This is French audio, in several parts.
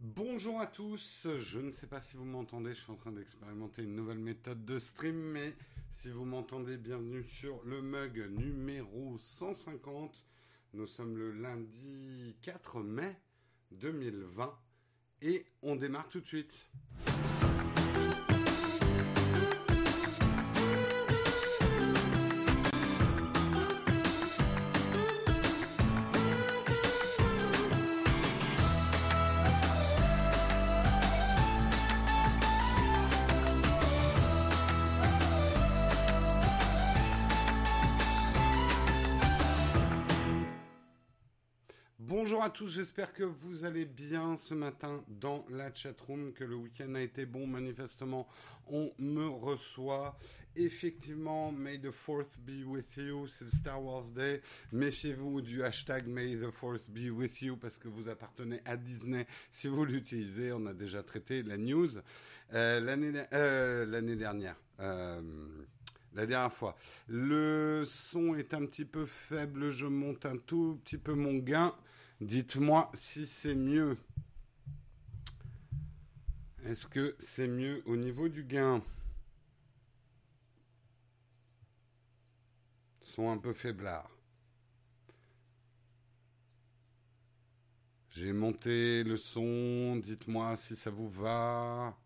Bonjour à tous, je ne sais pas si vous m'entendez, je suis en train d'expérimenter une nouvelle méthode de stream, mais si vous m'entendez, bienvenue sur le mug numéro 150. Nous sommes le lundi 4 mai 2020 et on démarre tout de suite. Tous, j'espère que vous allez bien ce matin dans la chatroom, que le week-end a été bon, manifestement on me reçoit. Effectivement, May the 4th be with you, c'est le Star Wars Day. Méfiez-vous du hashtag May the 4th be with you parce que vous appartenez à Disney si vous l'utilisez. On a déjà traité la news euh, l'année euh, dernière. Euh, la dernière fois. Le son est un petit peu faible, je monte un tout petit peu mon gain. Dites-moi si c'est mieux. Est-ce que c'est mieux au niveau du gain? Son un peu faiblard. J'ai monté le son, dites-moi si ça vous va.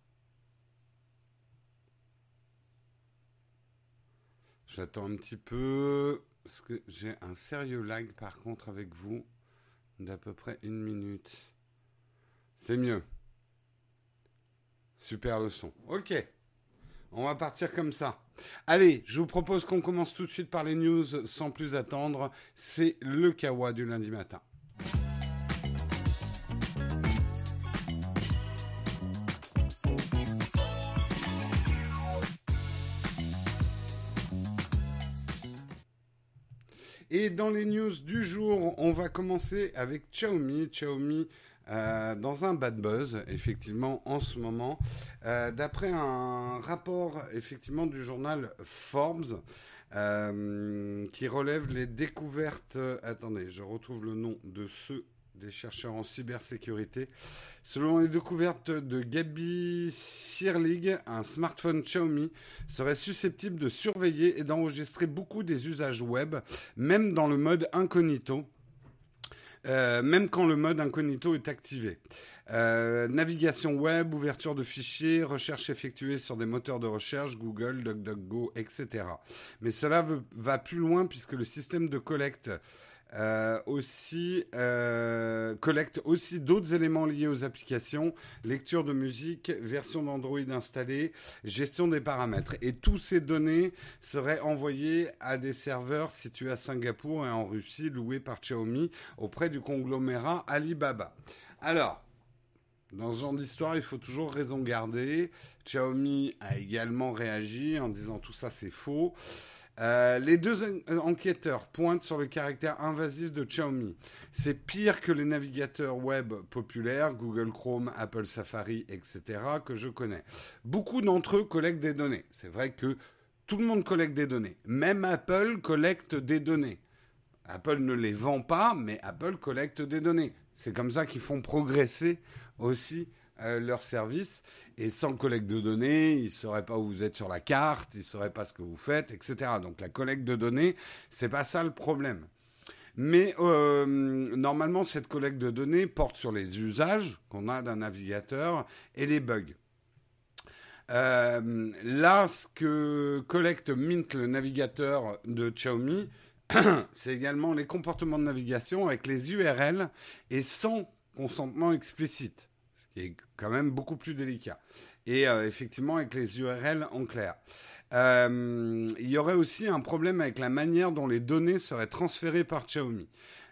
J'attends un petit peu, parce que j'ai un sérieux lag par contre avec vous d'à peu près une minute. C'est mieux. Super leçon. Ok. On va partir comme ça. Allez, je vous propose qu'on commence tout de suite par les news sans plus attendre. C'est le Kawa du lundi matin. Et dans les news du jour, on va commencer avec Xiaomi. Xiaomi euh, dans un bad buzz, effectivement, en ce moment. Euh, d'après un rapport, effectivement, du journal Forbes, euh, qui relève les découvertes. Attendez, je retrouve le nom de ce des chercheurs en cybersécurité. Selon les découvertes de Gabi Sirlig, un smartphone Xiaomi serait susceptible de surveiller et d'enregistrer beaucoup des usages web, même dans le mode incognito. Euh, même quand le mode incognito est activé. Euh, navigation web, ouverture de fichiers, recherche effectuée sur des moteurs de recherche, Google, DuckDuckGo, etc. Mais cela va plus loin puisque le système de collecte euh, aussi euh, collecte aussi d'autres éléments liés aux applications, lecture de musique, version d'Android installée, gestion des paramètres. Et tous ces données seraient envoyées à des serveurs situés à Singapour et en Russie, loués par Xiaomi auprès du conglomérat Alibaba. Alors, dans ce genre d'histoire, il faut toujours raison garder. Xiaomi a également réagi en disant tout ça c'est faux. Euh, les deux enquêteurs pointent sur le caractère invasif de Xiaomi. C'est pire que les navigateurs web populaires, Google Chrome, Apple Safari, etc., que je connais. Beaucoup d'entre eux collectent des données. C'est vrai que tout le monde collecte des données. Même Apple collecte des données. Apple ne les vend pas, mais Apple collecte des données. C'est comme ça qu'ils font progresser aussi euh, leur service. Et sans collecte de données, ils ne sauraient pas où vous êtes sur la carte, ils ne sauraient pas ce que vous faites, etc. Donc la collecte de données, c'est pas ça le problème. Mais euh, normalement, cette collecte de données porte sur les usages qu'on a d'un navigateur et les bugs. Euh, là, ce que collecte Mint, le navigateur de Xiaomi, c'est également les comportements de navigation avec les URL et sans consentement explicite est quand même beaucoup plus délicat. Et euh, effectivement, avec les URL en clair. Euh, il y aurait aussi un problème avec la manière dont les données seraient transférées par Xiaomi.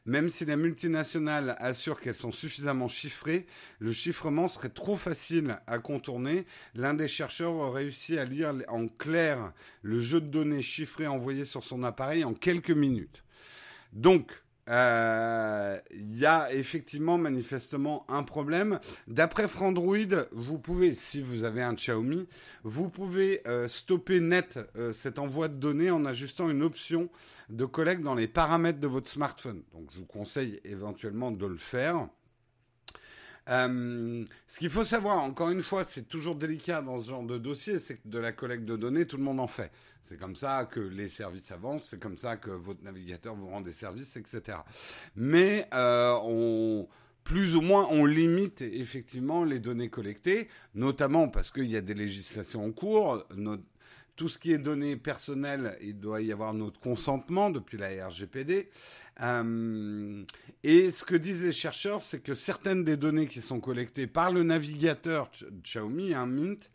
Même si la multinationale assure qu'elles sont suffisamment chiffrées, le chiffrement serait trop facile à contourner. L'un des chercheurs a réussi à lire en clair le jeu de données chiffré envoyé sur son appareil en quelques minutes. Donc, il euh, y a effectivement manifestement un problème. D'après Frandroid, vous pouvez, si vous avez un Xiaomi, vous pouvez euh, stopper net euh, cet envoi de données en ajustant une option de collecte dans les paramètres de votre smartphone. Donc je vous conseille éventuellement de le faire. Euh, ce qu'il faut savoir, encore une fois, c'est toujours délicat dans ce genre de dossier, c'est que de la collecte de données, tout le monde en fait. C'est comme ça que les services avancent, c'est comme ça que votre navigateur vous rend des services, etc. Mais euh, plus ou moins on limite effectivement les données collectées, notamment parce qu'il y a des législations en cours. Tout ce qui est données personnelles, il doit y avoir notre consentement depuis la RGPD. Euh, et ce que disent les chercheurs, c'est que certaines des données qui sont collectées par le navigateur Xiaomi, un Mint,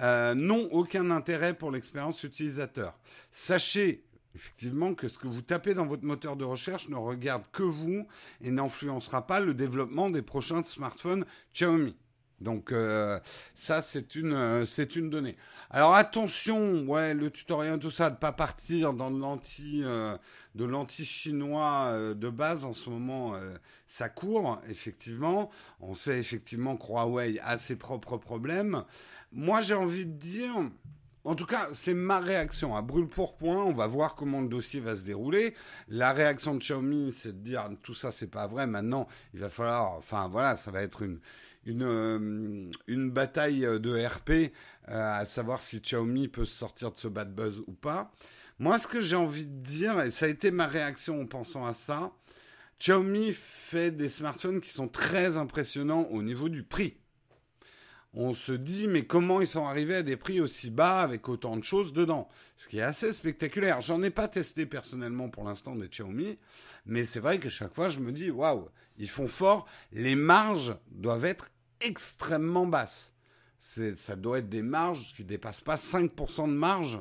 euh, n'ont aucun intérêt pour l'expérience utilisateur. Sachez effectivement que ce que vous tapez dans votre moteur de recherche ne regarde que vous et n'influencera pas le développement des prochains smartphones Xiaomi. Donc euh, ça c'est une euh, c'est une donnée. Alors attention, ouais, le tutoriel tout ça de pas partir dans euh, de l'anti chinois de base en ce moment ça court effectivement. On sait effectivement que Huawei a ses propres problèmes. Moi j'ai envie de dire en tout cas, c'est ma réaction à brûle pour point. On va voir comment le dossier va se dérouler. La réaction de Xiaomi, c'est de dire tout ça, c'est pas vrai. Maintenant, il va falloir, enfin voilà, ça va être une une, euh, une bataille de RP euh, à savoir si Xiaomi peut sortir de ce bad buzz ou pas. Moi, ce que j'ai envie de dire, et ça a été ma réaction en pensant à ça, Xiaomi fait des smartphones qui sont très impressionnants au niveau du prix on se dit mais comment ils sont arrivés à des prix aussi bas avec autant de choses dedans? Ce qui est assez spectaculaire. J'en ai pas testé personnellement pour l'instant des Xiaomi, mais c'est vrai que chaque fois je me dis waouh, ils font fort. Les marges doivent être extrêmement basses. Ça doit être des marges qui dépassent pas 5% de marge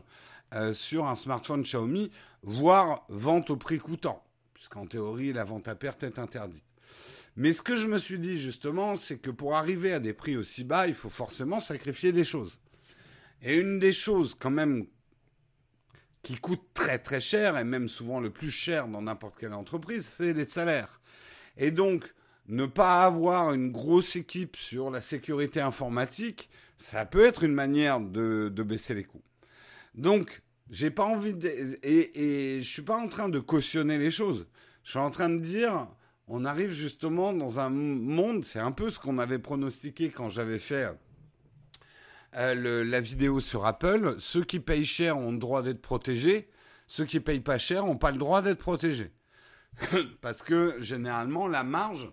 euh, sur un smartphone Xiaomi, voire vente au prix coûtant, puisqu'en théorie la vente à perte est interdite. Mais ce que je me suis dit justement, c'est que pour arriver à des prix aussi bas, il faut forcément sacrifier des choses. Et une des choses quand même qui coûte très très cher, et même souvent le plus cher dans n'importe quelle entreprise, c'est les salaires. Et donc, ne pas avoir une grosse équipe sur la sécurité informatique, ça peut être une manière de, baisser les coûts. Donc, j'ai pas envie de, et, et je suis pas en train de cautionner les choses. Je suis en train de dire, on arrive justement dans un monde, c'est un peu ce qu'on avait pronostiqué quand j'avais fait euh, la vidéo sur Apple. Ceux qui payent cher ont le droit d'être protégés, ceux qui payent pas cher n'ont pas le droit d'être protégés. Parce que généralement, la marge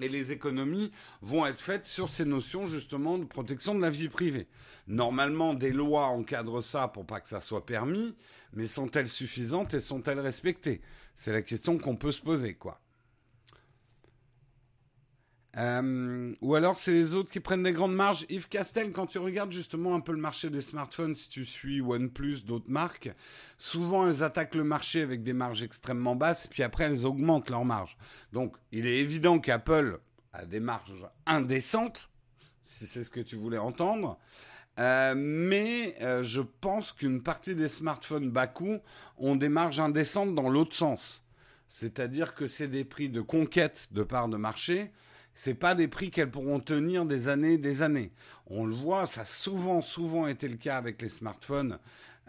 et les économies vont être faites sur ces notions justement de protection de la vie privée. Normalement, des lois encadrent ça pour pas que ça soit permis, mais sont-elles suffisantes et sont-elles respectées? C'est la question qu'on peut se poser, quoi. Euh, ou alors c'est les autres qui prennent des grandes marges. Yves Castel, quand tu regardes justement un peu le marché des smartphones, si tu suis OnePlus, d'autres marques, souvent elles attaquent le marché avec des marges extrêmement basses, puis après elles augmentent leurs marges. Donc il est évident qu'Apple a des marges indécentes, si c'est ce que tu voulais entendre. Euh, mais euh, je pense qu'une partie des smartphones bas coût ont des marges indécentes dans l'autre sens. C'est-à-dire que c'est des prix de conquête de part de marché c'est pas des prix qu'elles pourront tenir des années, des années. On le voit, ça a souvent, souvent été le cas avec les smartphones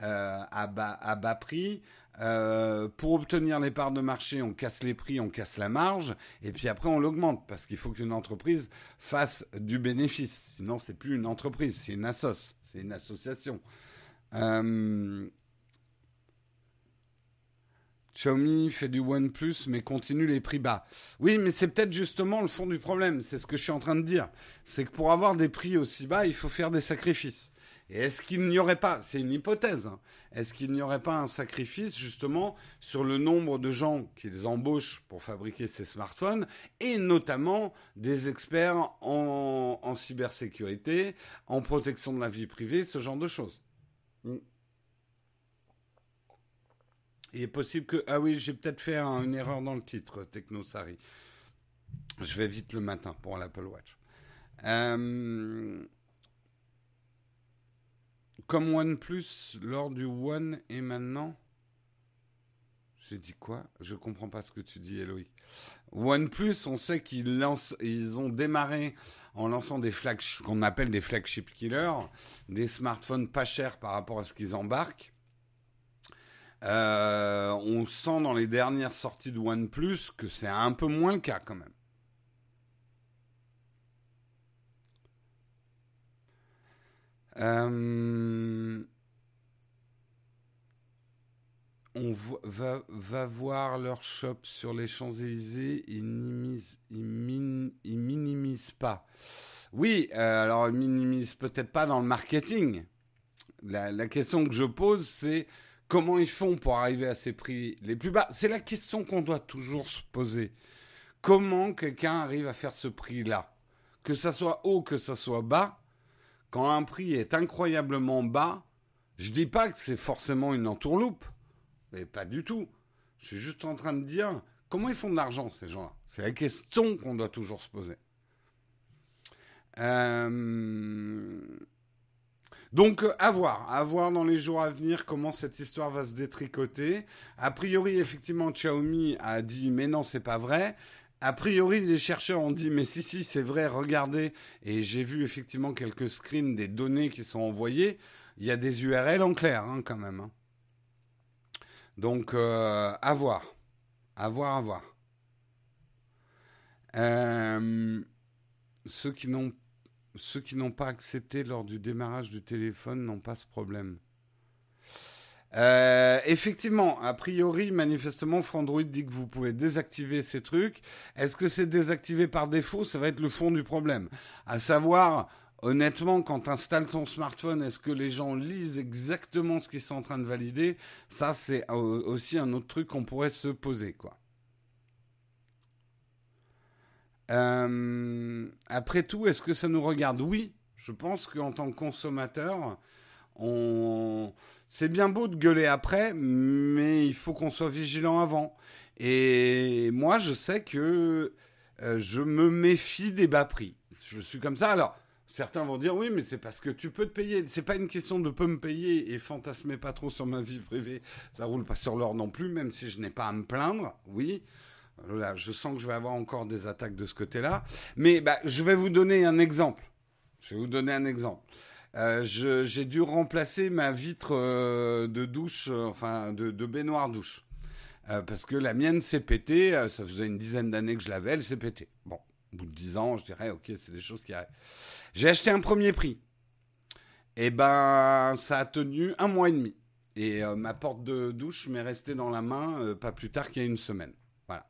euh, à, bas, prix. Euh, pour obtenir les parts de marché, on casse les prix, on casse la marge, et puis après on l'augmente parce qu'il faut qu'une entreprise fasse du bénéfice. Sinon, c'est plus une entreprise, c'est une assoce, c'est une association. Euh, Xiaomi fait du OnePlus mais continue les prix bas. Oui, mais c'est peut-être justement le fond du problème. C'est ce que je suis en train de dire. C'est que pour avoir des prix aussi bas, il faut faire des sacrifices. Et est-ce qu'il n'y aurait pas, c'est une hypothèse, hein, est-ce qu'il n'y aurait pas un sacrifice justement sur le nombre de gens qu'ils embauchent pour fabriquer ces smartphones et notamment des experts en, cybersécurité, en protection de la vie privée, ce genre de choses? Hmm. Il est possible que... Ah oui, j'ai peut-être fait une erreur dans le titre, Technosari. Je vais vite le matin pour l'Apple Watch. Euh, comme OnePlus lors du One et maintenant... J'ai dit quoi? Je comprends pas ce que tu dis, Eloïc. OnePlus, on sait qu'ils lancent, ils ont démarré en lançant des flagships, qu'on appelle des flagship killers, des smartphones pas chers par rapport à ce qu'ils embarquent. Euh, on sent dans les dernières sorties de OnePlus que c'est un peu moins le cas quand même. Euh, on va, voir leur shop sur les Champs-Élysées, ils, minimisent, pas. Oui, euh, alors ils minimisent peut-être pas dans le marketing. La question que je pose, c'est comment ils font pour arriver à ces prix les plus bas? C'est la question qu'on doit toujours se poser. Comment quelqu'un arrive à faire ce prix-là? Que ça soit haut, que ça soit bas, quand un prix est incroyablement bas, je dis pas que c'est forcément une entourloupe. Mais pas du tout. Je suis juste en train de dire comment ils font de l'argent, ces gens-là? C'est la question qu'on doit toujours se poser. Euh, donc, à voir, à voir dans les jours à venir comment cette histoire va se détricoter. A priori, effectivement, Xiaomi a dit mais non, c'est pas vrai. A priori, les chercheurs ont dit mais si si, c'est vrai, regardez. Et j'ai vu effectivement quelques screens des données qui sont envoyées. Il y a des URL en clair, hein, quand même. Hein. Donc, euh, à voir. À voir, à voir. Euh, ceux qui n'ont ceux qui n'ont pas accepté lors du démarrage du téléphone n'ont pas ce problème. Euh, effectivement, a priori, manifestement, Frandroid dit que vous pouvez désactiver ces trucs. Est-ce que c'est désactivé par défaut? Ça va être le fond du problème. À savoir, honnêtement, quand tu installes ton smartphone, est-ce que les gens lisent exactement ce qu'ils sont en train de valider? Ça, c'est aussi un autre truc qu'on pourrait se poser, quoi. Euh, après tout, est-ce que ça nous regarde? Oui, je pense qu'en tant que consommateur, on... c'est bien beau de gueuler après, mais il faut qu'on soit vigilant avant. Et moi, je sais que euh, je me méfie des bas prix. Je suis comme ça. Alors, Certains vont dire oui, mais c'est parce que tu peux te payer. C'est pas une question de peu me payer et fantasmer pas trop sur ma vie privée. Ça roule pas sur l'or non plus, même si je n'ai pas à me plaindre. Oui. Là, je sens que je vais avoir encore des attaques de ce côté-là. Mais bah, je vais vous donner un exemple. Je vais vous donner un exemple. Euh, j'ai dû remplacer ma vitre euh, de douche, euh, enfin de, baignoire douche. parce que la mienne s'est pétée. ça faisait une dizaine d'années que je l'avais, elle s'est pétée. Bon, au bout de 10 ans, je dirais, ok, c'est des choses qui arrivent. J'ai acheté un premier prix. Et eh ben, ça a tenu un mois et demi. Et ma porte de douche m'est restée dans la main pas plus tard qu'il y a une semaine. Voilà.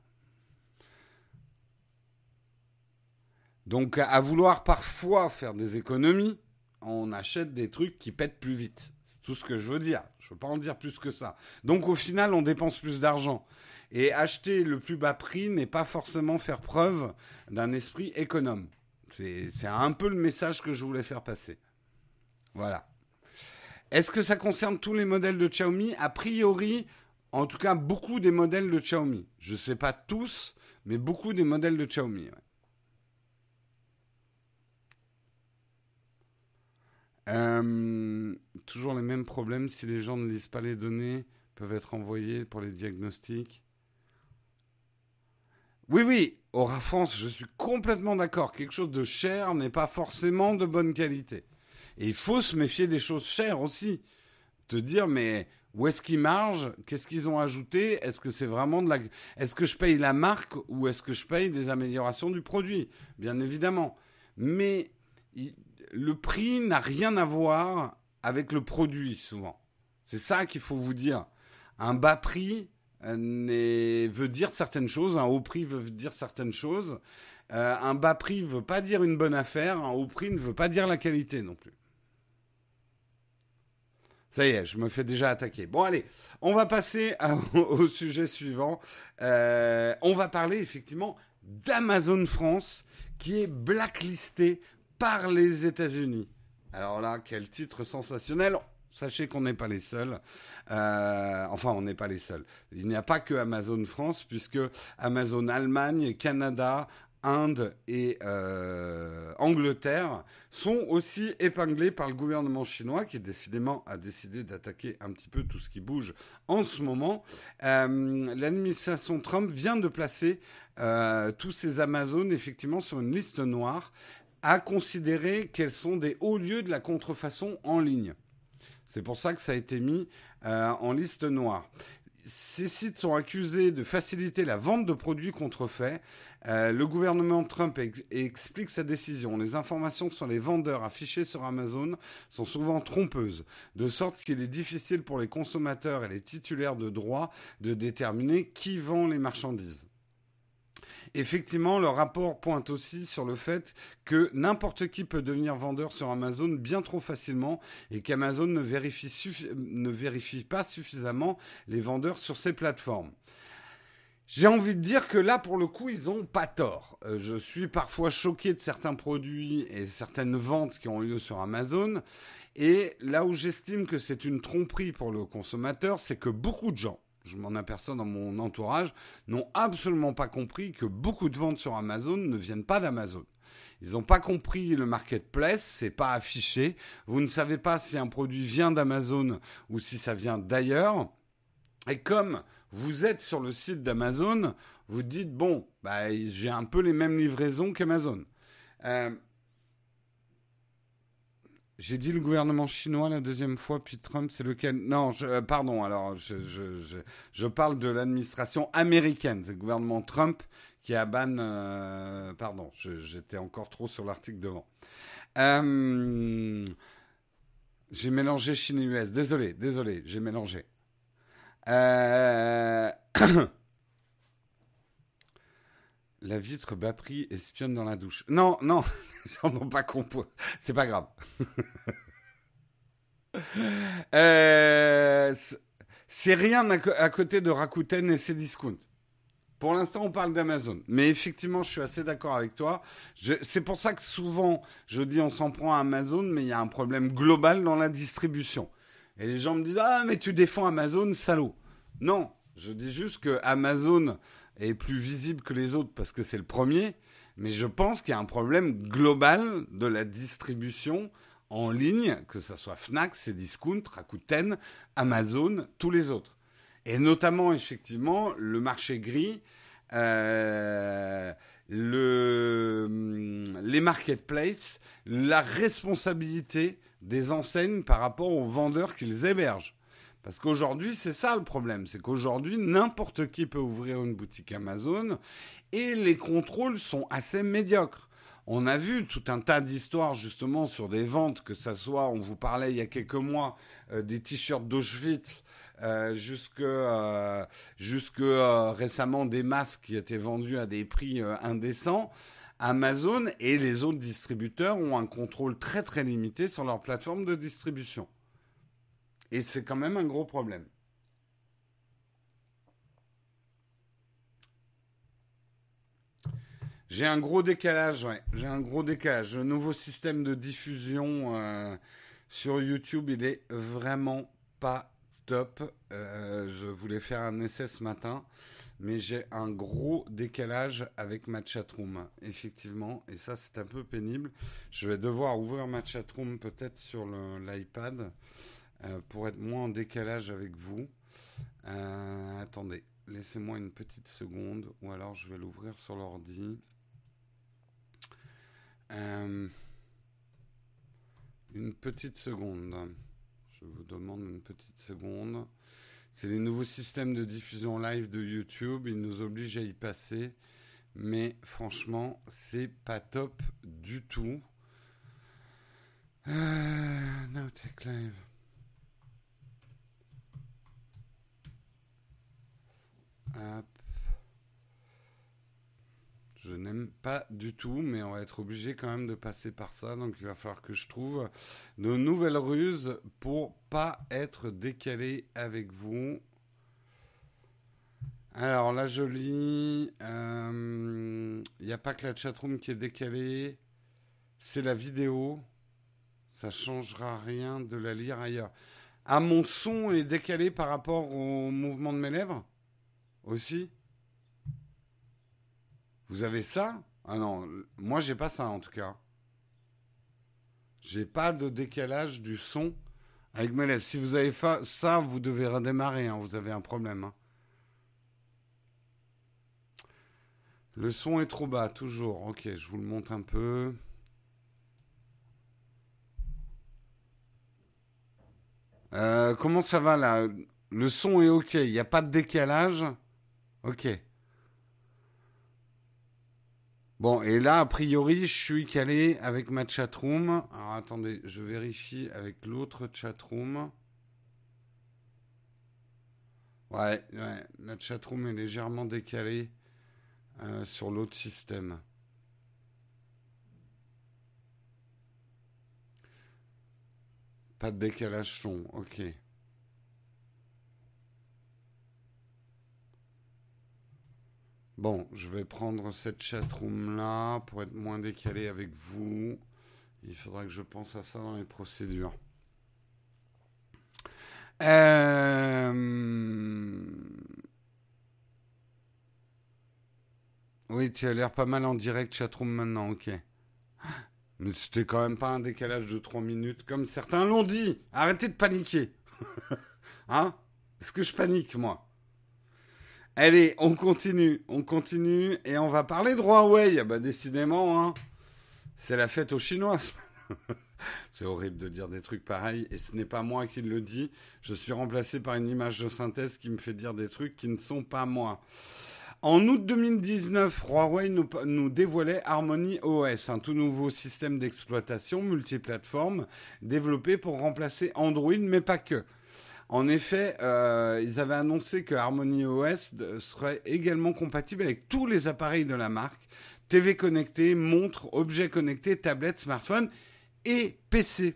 Donc, à vouloir parfois faire des économies, on achète des trucs qui pètent plus vite. C'est tout ce que je veux dire. Je ne veux pas en dire plus que ça. Donc, au final, on dépense plus d'argent. Et acheter le plus bas prix n'est pas forcément faire preuve d'un esprit économe. C'est un peu le message que je voulais faire passer. Voilà. Est-ce que ça concerne tous les modèles de Xiaomi? A priori, en tout cas, beaucoup des modèles de Xiaomi. Je ne sais pas tous, mais beaucoup des modèles de Xiaomi. Euh, toujours les mêmes problèmes si les gens ne lisent pas les données peuvent être envoyés pour les diagnostics. Oui, oui, Aura France, je suis complètement d'accord. Quelque chose de cher n'est pas forcément de bonne qualité. Et il faut se méfier des choses chères aussi. Te dire, mais où est-ce qu'ils margent? Qu'est-ce qu'ils ont ajouté? Est-ce que c'est vraiment de la... Est-ce que je paye la marque ou est-ce que je paye des améliorations du produit? Bien évidemment. Mais le prix n'a rien à voir avec le produit, souvent. C'est ça qu'il faut vous dire. Un bas prix veut dire certaines choses, un haut prix veut dire certaines choses. Euh, un bas prix ne veut pas dire une bonne affaire, un haut prix ne veut pas dire la qualité non plus. Ça y est, je me fais déjà attaquer. Bon, allez, on va passer au sujet suivant. Euh, on va parler effectivement d'Amazon France qui est blacklisté par les États-Unis. Alors là, quel titre sensationnel. Sachez qu'on n'est pas les seuls. Euh, enfin, on n'est pas les seuls. Il n'y a pas que Amazon France, puisque Amazon Allemagne, Canada, Inde et euh, Angleterre sont aussi épinglés par le gouvernement chinois qui décidément a décidé d'attaquer un petit peu tout ce qui bouge en ce moment. Euh, l'administration Trump vient de placer tous ces Amazones effectivement sur une liste noire à considérer qu'elles sont des hauts lieux de la contrefaçon en ligne. C'est pour ça que ça a été mis euh, en liste noire. ces sites sont accusés de faciliter la vente de produits contrefaits. Euh, le gouvernement Trump explique sa décision. Les informations sur les vendeurs affichées sur Amazon sont souvent trompeuses, de sorte qu'il est difficile pour les consommateurs et les titulaires de droits de déterminer qui vend les marchandises. Effectivement, le rapport pointe aussi sur le fait que n'importe qui peut devenir vendeur sur Amazon bien trop facilement et qu'Amazon ne vérifie, pas suffisamment les vendeurs sur ses plateformes. J'ai envie de dire que là, pour le coup, ils n'ont pas tort. Euh, je suis parfois choqué de certains produits et certaines ventes qui ont lieu sur Amazon. Et là où j'estime que c'est une tromperie pour le consommateur, c'est que beaucoup de gens je m'en aperçois dans mon entourage, n'ont absolument pas compris que beaucoup de ventes sur Amazon ne viennent pas d'Amazon. Ils n'ont pas compris le marketplace, c'est pas affiché. Vous ne savez pas si un produit vient d'Amazon ou si ça vient d'ailleurs. Et comme vous êtes sur le site d'Amazon, vous dites bon, bah, j'ai un peu les mêmes livraisons qu'Amazon. Euh, j'ai dit le gouvernement chinois la deuxième fois, puis Trump, c'est lequel? Non, je, euh, pardon, alors je, je, je, parle de l'administration américaine, c'est le gouvernement Trump qui a ban... Euh, pardon, j'étais encore trop sur l'article devant. Euh, j'ai mélangé Chine et US, désolé, désolé, j'ai mélangé. Euh... La vitre bas prix espionne dans la douche. Non, non, j'en ai pas compris. C'est pas grave. Euh, c'est rien à, côté de Rakuten et ses discounts. Pour l'instant, on parle d'Amazon. Mais effectivement, je suis assez d'accord avec toi. C'est pour ça que souvent, je dis on s'en prend à Amazon, mais il y a un problème global dans la distribution. Et les gens me disent Ah, mais tu défends Amazon, salaud. Non, je dis juste que Amazon est plus visible que les autres parce que c'est le premier, mais je pense qu'il y a un problème global de la distribution en ligne, que ce soit Fnac, Cdiscount, Rakuten, Amazon, tous les autres. Et notamment, effectivement, le marché gris, euh, le, les marketplaces, la responsabilité des enseignes par rapport aux vendeurs qu'ils hébergent. Parce qu'aujourd'hui, c'est ça le problème. C'est qu'aujourd'hui, n'importe qui peut ouvrir une boutique Amazon et les contrôles sont assez médiocres. On a vu tout un tas d'histoires justement sur des ventes, que ça soit, on vous parlait il y a quelques mois, euh, des t-shirts d'Auschwitz, euh, jusque, euh, jusque récemment des masques qui étaient vendus à des prix indécents. Amazon et les autres distributeurs ont un contrôle très très limité sur leur plateforme de distribution. Et c'est quand même un gros problème. J'ai un gros décalage. J'ai un gros décalage. Le nouveau système de diffusion euh, sur YouTube, il est vraiment pas top. Euh, je voulais faire un essai ce matin, mais j'ai un gros décalage avec ma chatroom, effectivement. Et ça, c'est un peu pénible. Je vais devoir ouvrir ma chatroom peut-être sur l'iPad. Euh, pour être moins en décalage avec vous. Euh, attendez, laissez-moi une petite seconde, ou alors je vais l'ouvrir sur l'ordi. Euh, une petite seconde. Je vous demande une petite seconde. C'est les nouveaux systèmes de diffusion live de YouTube. Ils nous obligent à y passer. Mais franchement, c'est pas top du tout. Euh, Live. Je n'aime pas du tout, mais on va être obligé quand même de passer par ça. Donc il va falloir que je trouve de nouvelles ruses pour pas être décalé avec vous. Alors là, je lis. Il euh, n'y a pas que la chatroom qui est décalée. C'est la vidéo. Ça changera rien de la lire ailleurs. Ah, mon son est décalé par rapport au mouvement de mes lèvres? Aussi Vous avez ça? Ah non, moi j'ai pas ça en tout cas. J'ai pas de décalage du son avec mes lèvres. Si vous avez ça, vous devez redémarrer, hein, vous avez un problème. Hein. Le son est trop bas, toujours. Ok, je vous le montre un peu. Euh, comment ça va là? Le son est OK. Il n'y a pas de décalage? OK. Bon, et là, a priori, je suis calé avec ma chatroom. Alors attendez, je vérifie avec l'autre chatroom. Ouais, ouais, la chatroom est légèrement décalée euh, sur l'autre système. Pas de décalage son, ok. Bon, je vais prendre cette chatroom là pour être moins décalé avec vous. Il faudra que je pense à ça dans les procédures. Euh, oui, tu as l'air pas mal en direct chatroom maintenant, ok. Mais c'était quand même pas un décalage de 3 minutes comme certains l'ont dit. Arrêtez de paniquer. hein? Est-ce que je panique, moi? Allez, on continue, on continue et on va parler de Huawei. Bah décidément, hein, c'est la fête aux Chinois. c'est horrible de dire des trucs pareils et ce n'est pas moi qui le dis. Je suis remplacé par une image de synthèse qui me fait dire des trucs qui ne sont pas moi. En août 2019, Huawei nous, nous, dévoilait Harmony OS, un tout nouveau système d'exploitation multiplateforme développé pour remplacer Android, mais pas que. En effet, euh, ils avaient annoncé que Harmony OS serait également compatible avec tous les appareils de la marque, TV connectés, montres, objets connectés, tablettes, smartphones et PC.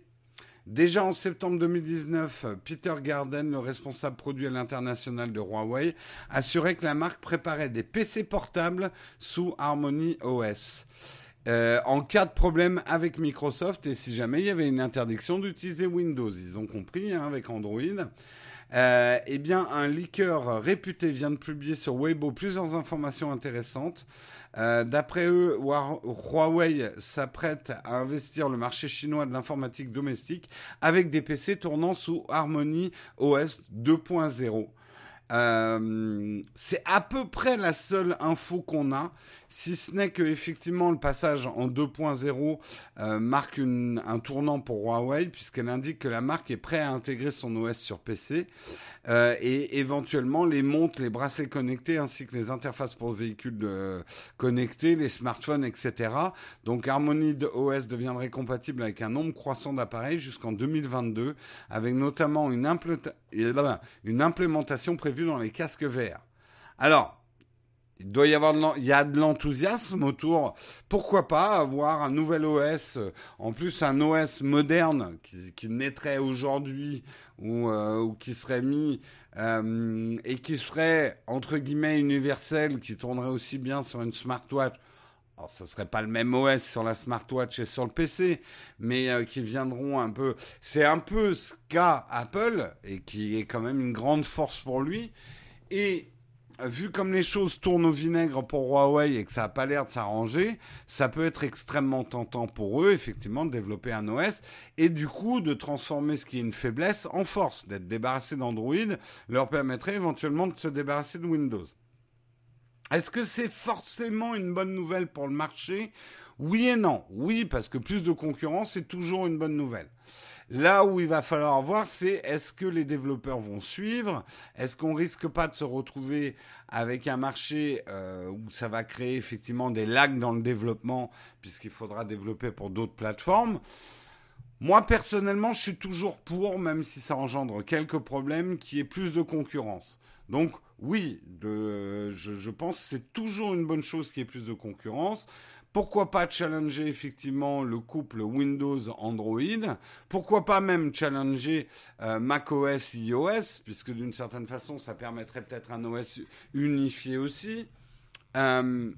Déjà en septembre 2019, Peter Garden, le responsable produit à l'international de Huawei, assurait que la marque préparait des PC portables sous Harmony OS. Euh, en cas de problème avec Microsoft et si jamais il y avait une interdiction d'utiliser Windows. Ils ont compris hein, avec Android. Euh, eh bien, un leaker réputé vient de publier sur Weibo plusieurs informations intéressantes. Euh, d'après eux, Huawei s'apprête à investir le marché chinois de l'informatique domestique avec des PC tournant sous Harmony OS 2.0. Euh, c'est à peu près la seule info qu'on a, si ce n'est que effectivement le passage en 2.0 euh, marque un tournant pour Huawei puisqu'elle indique que la marque est prête à intégrer son OS sur PC euh, et éventuellement les montres, les bracelets connectés ainsi que les interfaces pour véhicules connectés, les smartphones, etc. Donc Harmony OS deviendrait compatible avec un nombre croissant d'appareils jusqu'en 2022 avec notamment une, une implémentation prévue dans les casques verts. Alors, il doit y avoir il y a de l'enthousiasme autour. Pourquoi pas avoir un nouvel OS, en plus un OS moderne qui, naîtrait aujourd'hui ou, euh, qui serait mis euh, et qui serait entre guillemets universel, qui tournerait aussi bien sur une smartwatch. Alors, ça serait pas le même OS sur la smartwatch et sur le PC, mais euh, qui viendront un peu. C'est un peu ce qu'a Apple et qui est quand même une grande force pour lui. Et vu comme les choses tournent au vinaigre pour Huawei et que ça n'a pas l'air de s'arranger, ça peut être extrêmement tentant pour eux, effectivement, de développer un OS et du coup de transformer ce qui est une faiblesse en force, d'être débarrassé d'Android, leur permettrait éventuellement de se débarrasser de Windows. Est-ce que c'est forcément une bonne nouvelle pour le marché? Oui et non. Oui, parce que plus de concurrence, c'est toujours une bonne nouvelle. Là où il va falloir voir, c'est est-ce que les développeurs vont suivre? Est-ce qu'on risque pas de se retrouver avec un marché euh, où ça va créer effectivement des lags dans le développement puisqu'il faudra développer pour d'autres plateformes? Moi, personnellement, je suis toujours pour, même si ça engendre quelques problèmes, qu'il y ait plus de concurrence. Donc, oui, je, je pense que c'est toujours une bonne chose qu'il y ait plus de concurrence. Pourquoi pas challenger effectivement le couple Windows-Android Pourquoi pas même challenger euh, macOS iOS, puisque d'une certaine façon, ça permettrait peut-être un OS unifié aussi. Euh,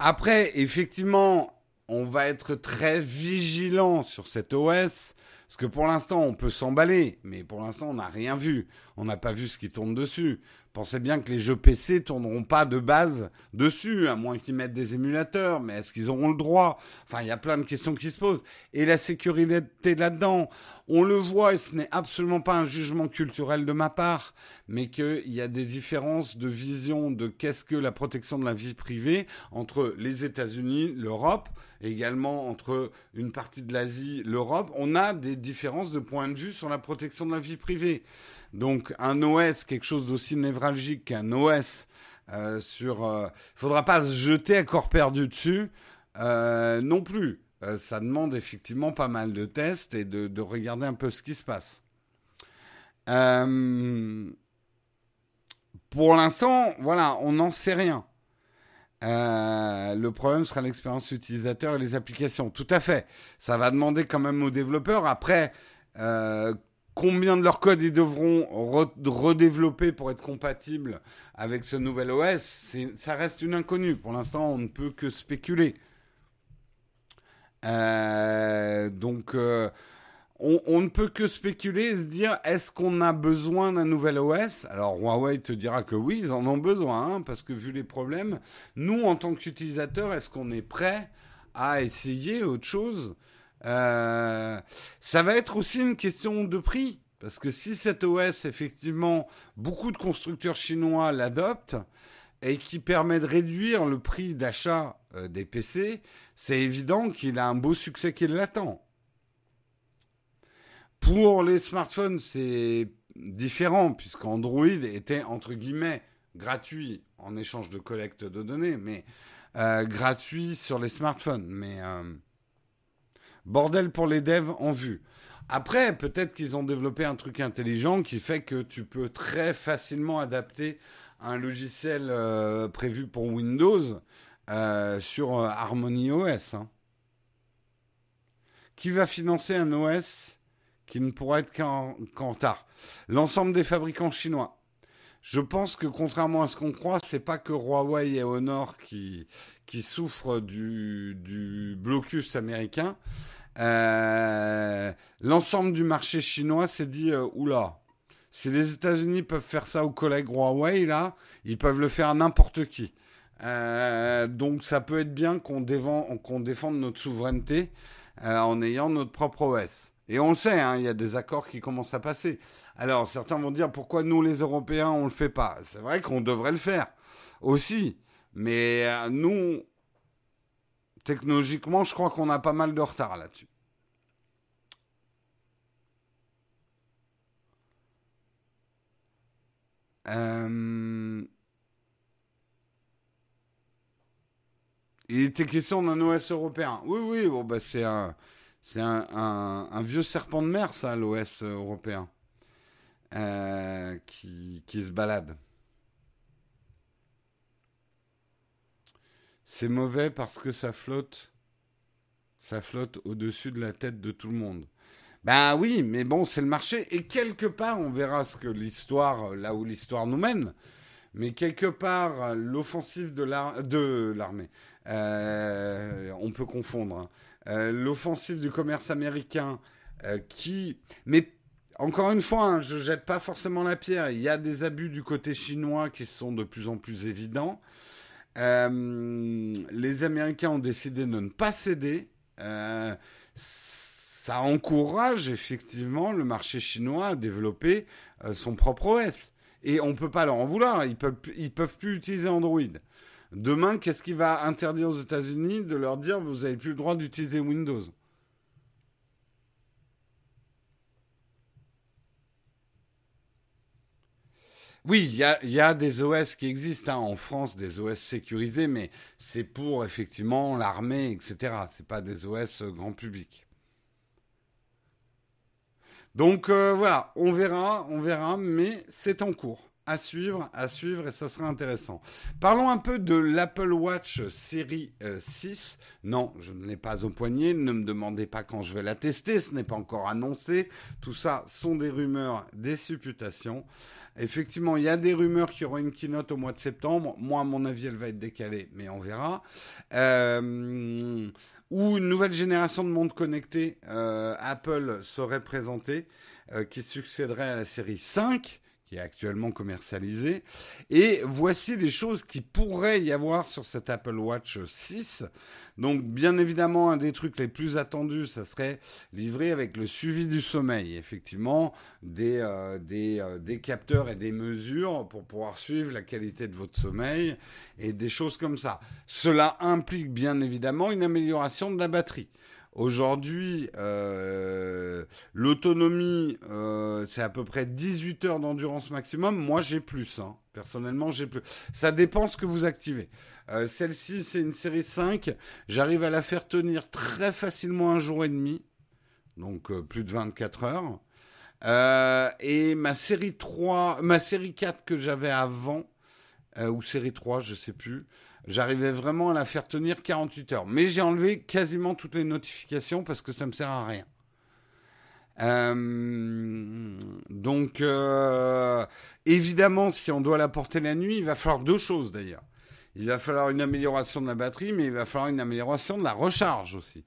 après, effectivement, on va être très vigilant sur cet OS. Parce que pour l'instant, on peut s'emballer, mais pour l'instant, on n'a rien vu. On n'a pas vu ce qui tourne dessus. pensez bien que les jeux PC tourneront pas de base dessus, à moins qu'ils mettent des émulateurs, mais est-ce qu'ils auront le droit? Enfin, il y a plein de questions qui se posent. Et la sécurité là-dedans, on le voit, et ce n'est absolument pas un jugement culturel de ma part, mais qu'il y a des différences de vision de qu'est-ce que la protection de la vie privée entre les États-Unis, l'Europe, également entre une partie de l'Asie, l'Europe. On a des différences de point de vue sur la protection de la vie privée. Donc un OS, quelque chose d'aussi névralgique qu'un OS euh, sur... Euh, faudra pas se jeter à corps perdu dessus euh, non plus. Euh, ça demande effectivement pas mal de tests et de, de regarder un peu ce qui se passe. pour l'instant, voilà, on n'en sait rien. le problème sera l'expérience utilisateur et les applications. Tout à fait. Ça va demander quand même aux développeurs. Après, euh, Combien de leur code ils devront redévelopper pour être compatibles avec ce nouvel OS, ça reste une inconnue. Pour l'instant, on ne peut que spéculer. Euh, donc, euh, on, ne peut que spéculer et se dire est-ce qu'on a besoin d'un nouvel OS Alors, Huawei te dira que oui, ils en ont besoin, hein, parce que vu les problèmes, nous, en tant qu'utilisateurs, est-ce qu'on est prêt à essayer autre chose? Euh, ça va être aussi une question de prix. Parce que si cet OS, effectivement, beaucoup de constructeurs chinois l'adoptent et qui permet de réduire le prix d'achat euh, des PC, c'est évident qu'il a un beau succès qui l'attend. Pour les smartphones, c'est différent, puisqu'Android était, entre guillemets, gratuit en échange de collecte de données, mais euh, gratuit sur les smartphones. Mais Bordel pour les devs en vue. Après, peut-être qu'ils ont développé un truc intelligent qui fait que tu peux très facilement adapter un logiciel euh, prévu pour Windows euh, sur euh, Harmony OS. Hein. Qui va financer un OS qui ne pourra être qu'en retard? L'ensemble des fabricants chinois. Je pense que contrairement à ce qu'on croit, c'est pas que Huawei et Honor qui, qui souffrent du, du blocus américain. Euh, l'ensemble du marché chinois s'est dit oula, si les États-Unis peuvent faire ça aux collègues Huawei, là, ils peuvent le faire à n'importe qui. Euh, donc ça peut être bien qu'on défende notre souveraineté en ayant notre propre OS. Et on le sait, hein, il y a des accords qui commencent à passer. Alors certains vont dire pourquoi nous les Européens on le fait pas? C'est vrai qu'on devrait le faire aussi, mais nous technologiquement, je crois qu'on a pas mal de retard là-dessus. Euh, il était question d'un OS européen. Oui, oui, bah, c'est un, un, vieux serpent de mer, ça, l'OS européen, euh, qui, qui se balade. C'est mauvais parce que ça flotte. Ça flotte au-dessus de la tête de tout le monde. Ben oui, mais bon, c'est le marché. Et quelque part, on verra ce que l'histoire, là où l'histoire nous mène. Mais quelque part, l'offensive de l'armée, euh, on peut confondre, hein. euh, l'offensive du commerce américain euh, qui... Mais encore une fois, hein, je jette pas forcément la pierre. Il y a des abus du côté chinois qui sont de plus en plus évidents. Les Américains ont décidé de ne pas céder. Ça encourage effectivement le marché chinois à développer son propre OS. Et on ne peut pas leur en vouloir. Ils peuvent, ils peuvent plus utiliser Android. Demain, qu'est-ce qui va interdire aux États-Unis de leur dire vous n'avez plus le droit d'utiliser Windows? Oui, il y a, des OS qui existent hein, en France, des OS sécurisés, mais c'est pour effectivement l'armée, etc. C'est pas des OS euh, grand public. Donc euh, voilà, on verra, on verra, mais c'est en cours à suivre, à suivre, et ça sera intéressant. Parlons un peu de l'Apple Watch série 6. Euh, non, je ne l'ai pas au poignet, ne me demandez pas quand je vais la tester, ce n'est pas encore annoncé. Tout ça sont des rumeurs, des supputations. Effectivement, il y a des rumeurs qu'il y aura une keynote au mois de septembre. Moi, à mon avis, elle va être décalée, mais on verra. Euh, ou une nouvelle génération de montres connectées, euh, Apple serait présentée, qui succéderait à la série 5 qui est actuellement commercialisé. Et voici les choses qui pourraient y avoir sur cet Apple Watch 6. Donc, bien évidemment, un des trucs les plus attendus, ça serait livré avec le suivi du sommeil. Effectivement, des, euh, euh, des capteurs et des mesures pour pouvoir suivre la qualité de votre sommeil et des choses comme ça. Cela implique bien évidemment une amélioration de la batterie. Aujourd'hui, euh, l'autonomie, euh, c'est à peu près 18 heures d'endurance maximum. Moi, j'ai plus. Hein. Personnellement, j'ai plus. Ça dépend ce que vous activez. Euh, celle-ci, c'est une série 5. J'arrive à la faire tenir très facilement un jour et demi. Donc, plus de 24 heures. et ma série 3, ma série 4 que j'avais avant, ou série 3, je sais plus, J'arrivais vraiment à la faire tenir 48 heures. Mais j'ai enlevé quasiment toutes les notifications parce que ça me sert à rien. Euh, donc, euh, évidemment, si on doit la porter la nuit, il va falloir deux choses d'ailleurs. Il va falloir une amélioration de la batterie, mais il va falloir une amélioration de la recharge aussi.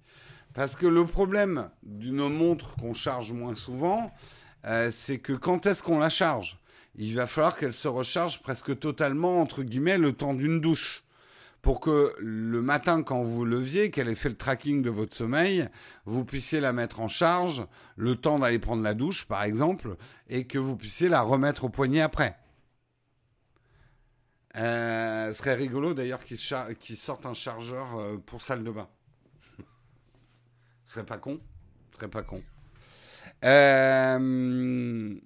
Parce que le problème d'une montre qu'on charge moins souvent, euh, c'est que quand est-ce qu'on la charge? Il va falloir qu'elle se recharge presque totalement, entre guillemets, le temps d'une douche pour que le matin, quand vous leviez, qu'elle ait fait le tracking de votre sommeil, vous puissiez la mettre en charge, le temps d'aller prendre la douche, par exemple, et que vous puissiez la remettre au poignet après. Euh, ce serait rigolo d'ailleurs qu'ils sortent un chargeur euh, pour salle de bain. ce serait pas con. Ce serait pas con. Euh,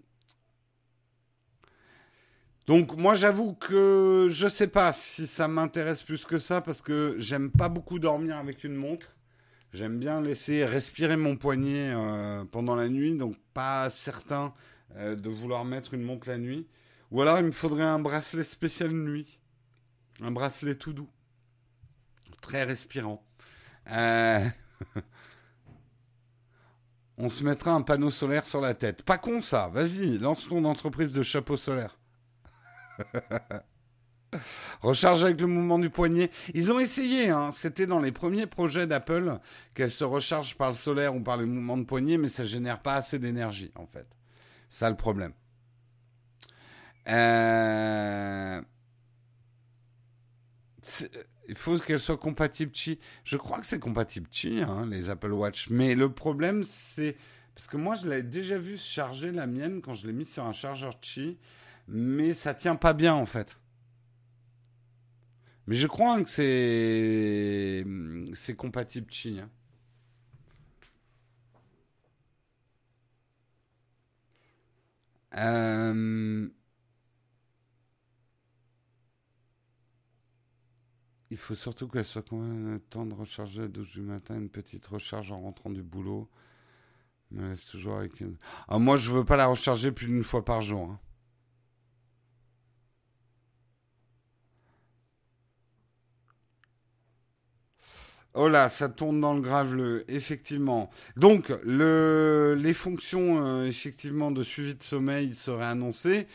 donc moi j'avoue que je sais pas si ça m'intéresse plus que ça parce que j'aime pas beaucoup dormir avec une montre. J'aime bien laisser respirer mon poignet euh, pendant la nuit, donc pas certain euh, de vouloir mettre une montre la nuit. Ou alors il me faudrait un bracelet spécial nuit, un bracelet tout doux, très respirant. Euh, on se mettra un panneau solaire sur la tête. Pas con ça, vas-y, lance ton entreprise de chapeau solaire. Recharge avec le mouvement du poignet. Ils ont essayé, hein. c'était dans les premiers projets d'Apple qu'elle se recharge par le solaire ou par le mouvement de poignet, mais ça génère pas assez d'énergie en fait. Ça le problème. Euh, il faut qu'elle soit compatible Qi. Je crois que c'est compatible Qi, hein, les Apple Watch. Mais le problème, c'est parce que moi, je l'avais déjà vu charger la mienne quand je l'ai mis sur un chargeur Qi mais ça tient pas bien en fait. Mais je crois que c'est compatible Qi. Hein. Euh, il faut surtout qu'elle soit combien de temps de recharger à 12 du matin, une petite recharge en rentrant du boulot? Toujours avec ah, moi, je veux pas la recharger plus d'une fois par jour. Hein. Oh là, ça tourne dans le graveleux, effectivement. Donc, le, les fonctions euh, effectivement de suivi de sommeil seraient annoncées.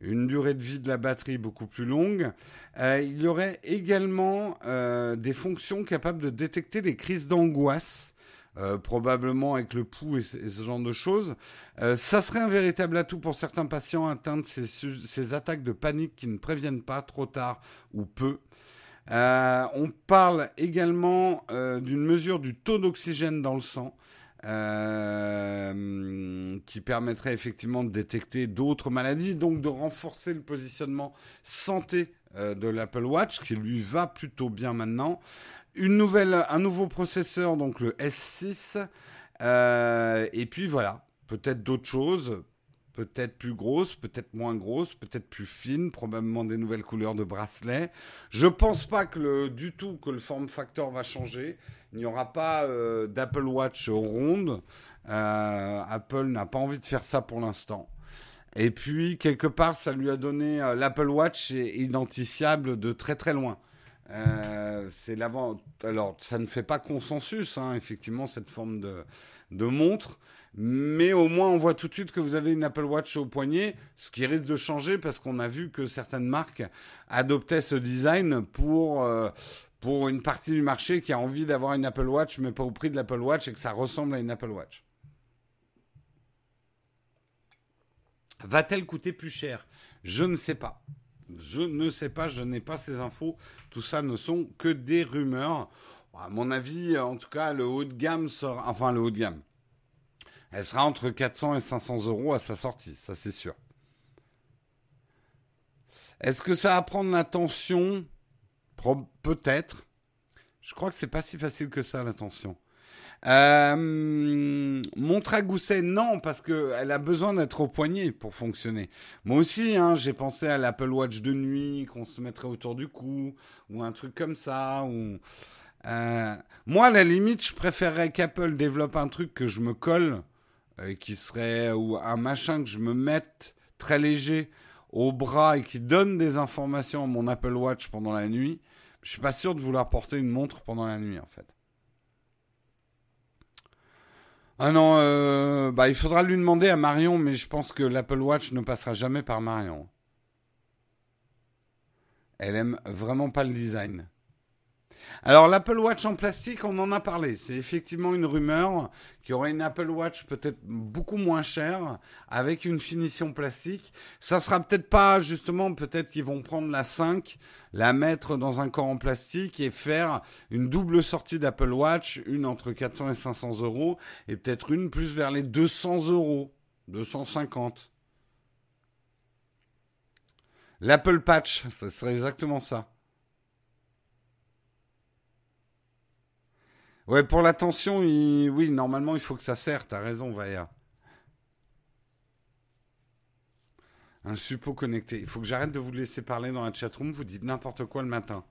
Une durée de vie de la batterie beaucoup plus longue. Euh, il y aurait également euh, des fonctions capables de détecter les crises d'angoisse. probablement avec le pouls et, ce genre de choses. ça serait un véritable atout pour certains patients atteints de ces attaques de panique qui ne préviennent pas trop tard ou peu. Euh, on parle également euh, d'une mesure du taux d'oxygène dans le sang. Euh, qui permettrait effectivement de détecter d'autres maladies, donc de renforcer le positionnement santé de l'Apple Watch, qui lui va plutôt bien maintenant. Un nouveau processeur, donc le S6. et puis voilà, peut-être d'autres choses, peut-être plus grosse, peut-être moins grosse, peut-être plus fine, probablement des nouvelles couleurs de bracelet. Je pense pas que le, du tout que le form factor va changer. Il n'y aura pas euh, d'Apple Watch ronde. Euh, Apple n'a pas envie de faire ça pour l'instant. Et puis quelque part, ça lui a donné euh, l'Apple Watch identifiable de très très loin. c'est l'avant. Alors, ça ne fait pas consensus, hein, effectivement, cette forme de, de montre mais au moins on voit tout de suite que vous avez une Apple Watch au poignet, ce qui risque de changer parce qu'on a vu que certaines marques adoptaient ce design pour euh, pour une partie du marché qui a envie d'avoir une Apple Watch mais pas au prix de l'Apple Watch et que ça ressemble à une Apple Watch. Va-t-elle coûter plus cher? Je ne sais pas. Je ne sais pas, je n'ai pas ces infos. Tout ça ne sont que des rumeurs. À mon avis, en tout cas, le haut de gamme sera, enfin le haut de gamme, elle sera entre 400 et 500 euros à sa sortie, ça c'est sûr. Est-ce que ça va prendre l'attention Peut-être. Je crois que c'est pas si facile que ça l'attention. Euh, montre à gousset, non, parce qu'elle a besoin d'être au poignet pour fonctionner. Moi aussi, hein, j'ai pensé à l'Apple Watch de nuit qu'on se mettrait autour du cou, ou un truc comme ça. Euh, moi, à la limite, je préférerais qu'Apple développe un truc que je me colle, euh, qui serait, ou un machin que je me mette très léger au bras et qui donne des informations à mon Apple Watch pendant la nuit. Je suis pas sûr de vouloir porter une montre pendant la nuit, en fait. Ah non, euh, bah il faudra lui demander à Marion, mais je pense que l'Apple Watch ne passera jamais par Marion. Elle aime vraiment pas le design. Alors l'Apple Watch en plastique, on en a parlé. C'est effectivement une rumeur qu'il y aurait une Apple Watch peut-être beaucoup moins chère avec une finition plastique. Ça sera peut-être pas justement, peut-être qu'ils vont prendre la 5, la mettre dans un corps en plastique et faire une double sortie d'Apple Watch, une entre 400 et 500 euros et peut-être une plus vers les 200 euros, 250. L'Apple Patch, ça serait exactement ça. Ouais, pour l'attention, oui, normalement, il faut que ça sert. T'as raison, Vaya. Un suppo connecté. Il faut que j'arrête de vous laisser parler dans la chatroom. Vous dites n'importe quoi le matin.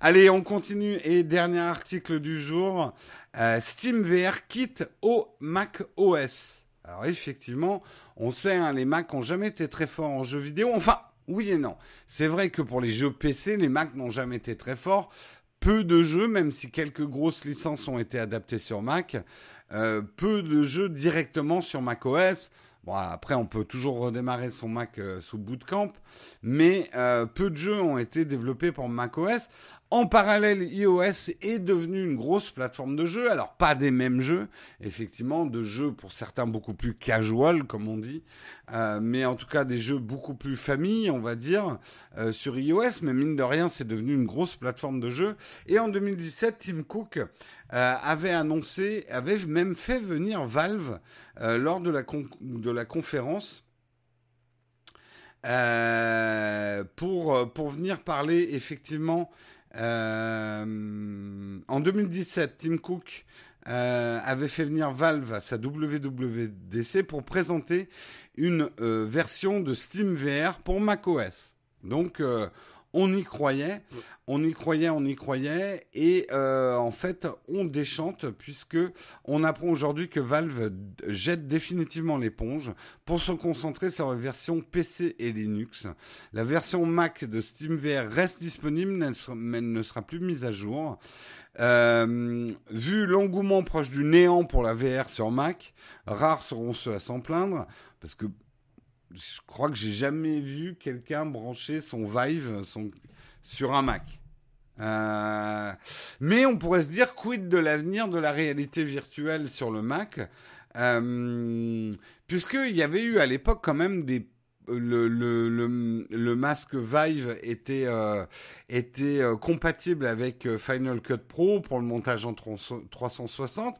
Allez, on continue. Et dernier article du jour. Euh, Steam VR quitte au Mac OS. Alors effectivement, on sait, hein, les Macs n'ont jamais été très forts en jeux vidéo. Enfin, oui et non. C'est vrai que pour les jeux PC, les Macs n'ont jamais été très forts peu de jeux, même si quelques grosses licences ont été adaptées sur Mac, euh, peu de jeux directement sur Mac OS. Bon, après, on peut toujours redémarrer son Mac euh, sous Bootcamp, mais euh, peu de jeux ont été développés pour macOS. En parallèle, iOS est devenu une grosse plateforme de jeux. Alors, pas des mêmes jeux, effectivement, de jeux pour certains beaucoup plus casual, comme on dit, euh, mais en tout cas des jeux beaucoup plus famille, on va dire, sur iOS. Mais mine de rien, c'est devenu une grosse plateforme de jeux. Et en 2017, Tim Cook avait annoncé, avait même fait venir Valve euh, lors de la, conférence euh, pour venir parler effectivement euh, en 2017, Tim Cook avait fait venir Valve à sa WWDC pour présenter une version de Steam VR pour macOS. Donc, on y croyait, on y croyait, on y croyait, et euh, en fait, on déchante puisque on apprend aujourd'hui que Valve jette définitivement l'éponge pour se concentrer sur la version PC et Linux. La version Mac de SteamVR reste disponible, mais ne sera plus mise à jour. Euh, vu l'engouement proche du néant pour la VR sur Mac, rares seront ceux à s'en plaindre, parce que je crois que j'ai jamais vu quelqu'un brancher son Vive sur un Mac. Euh, mais on pourrait se dire quid de l'avenir de la réalité virtuelle sur le Mac, euh, puisqu'il y avait eu à l'époque quand même des le, le, le, masque Vive était, euh, était compatible avec Final Cut Pro pour le montage en 360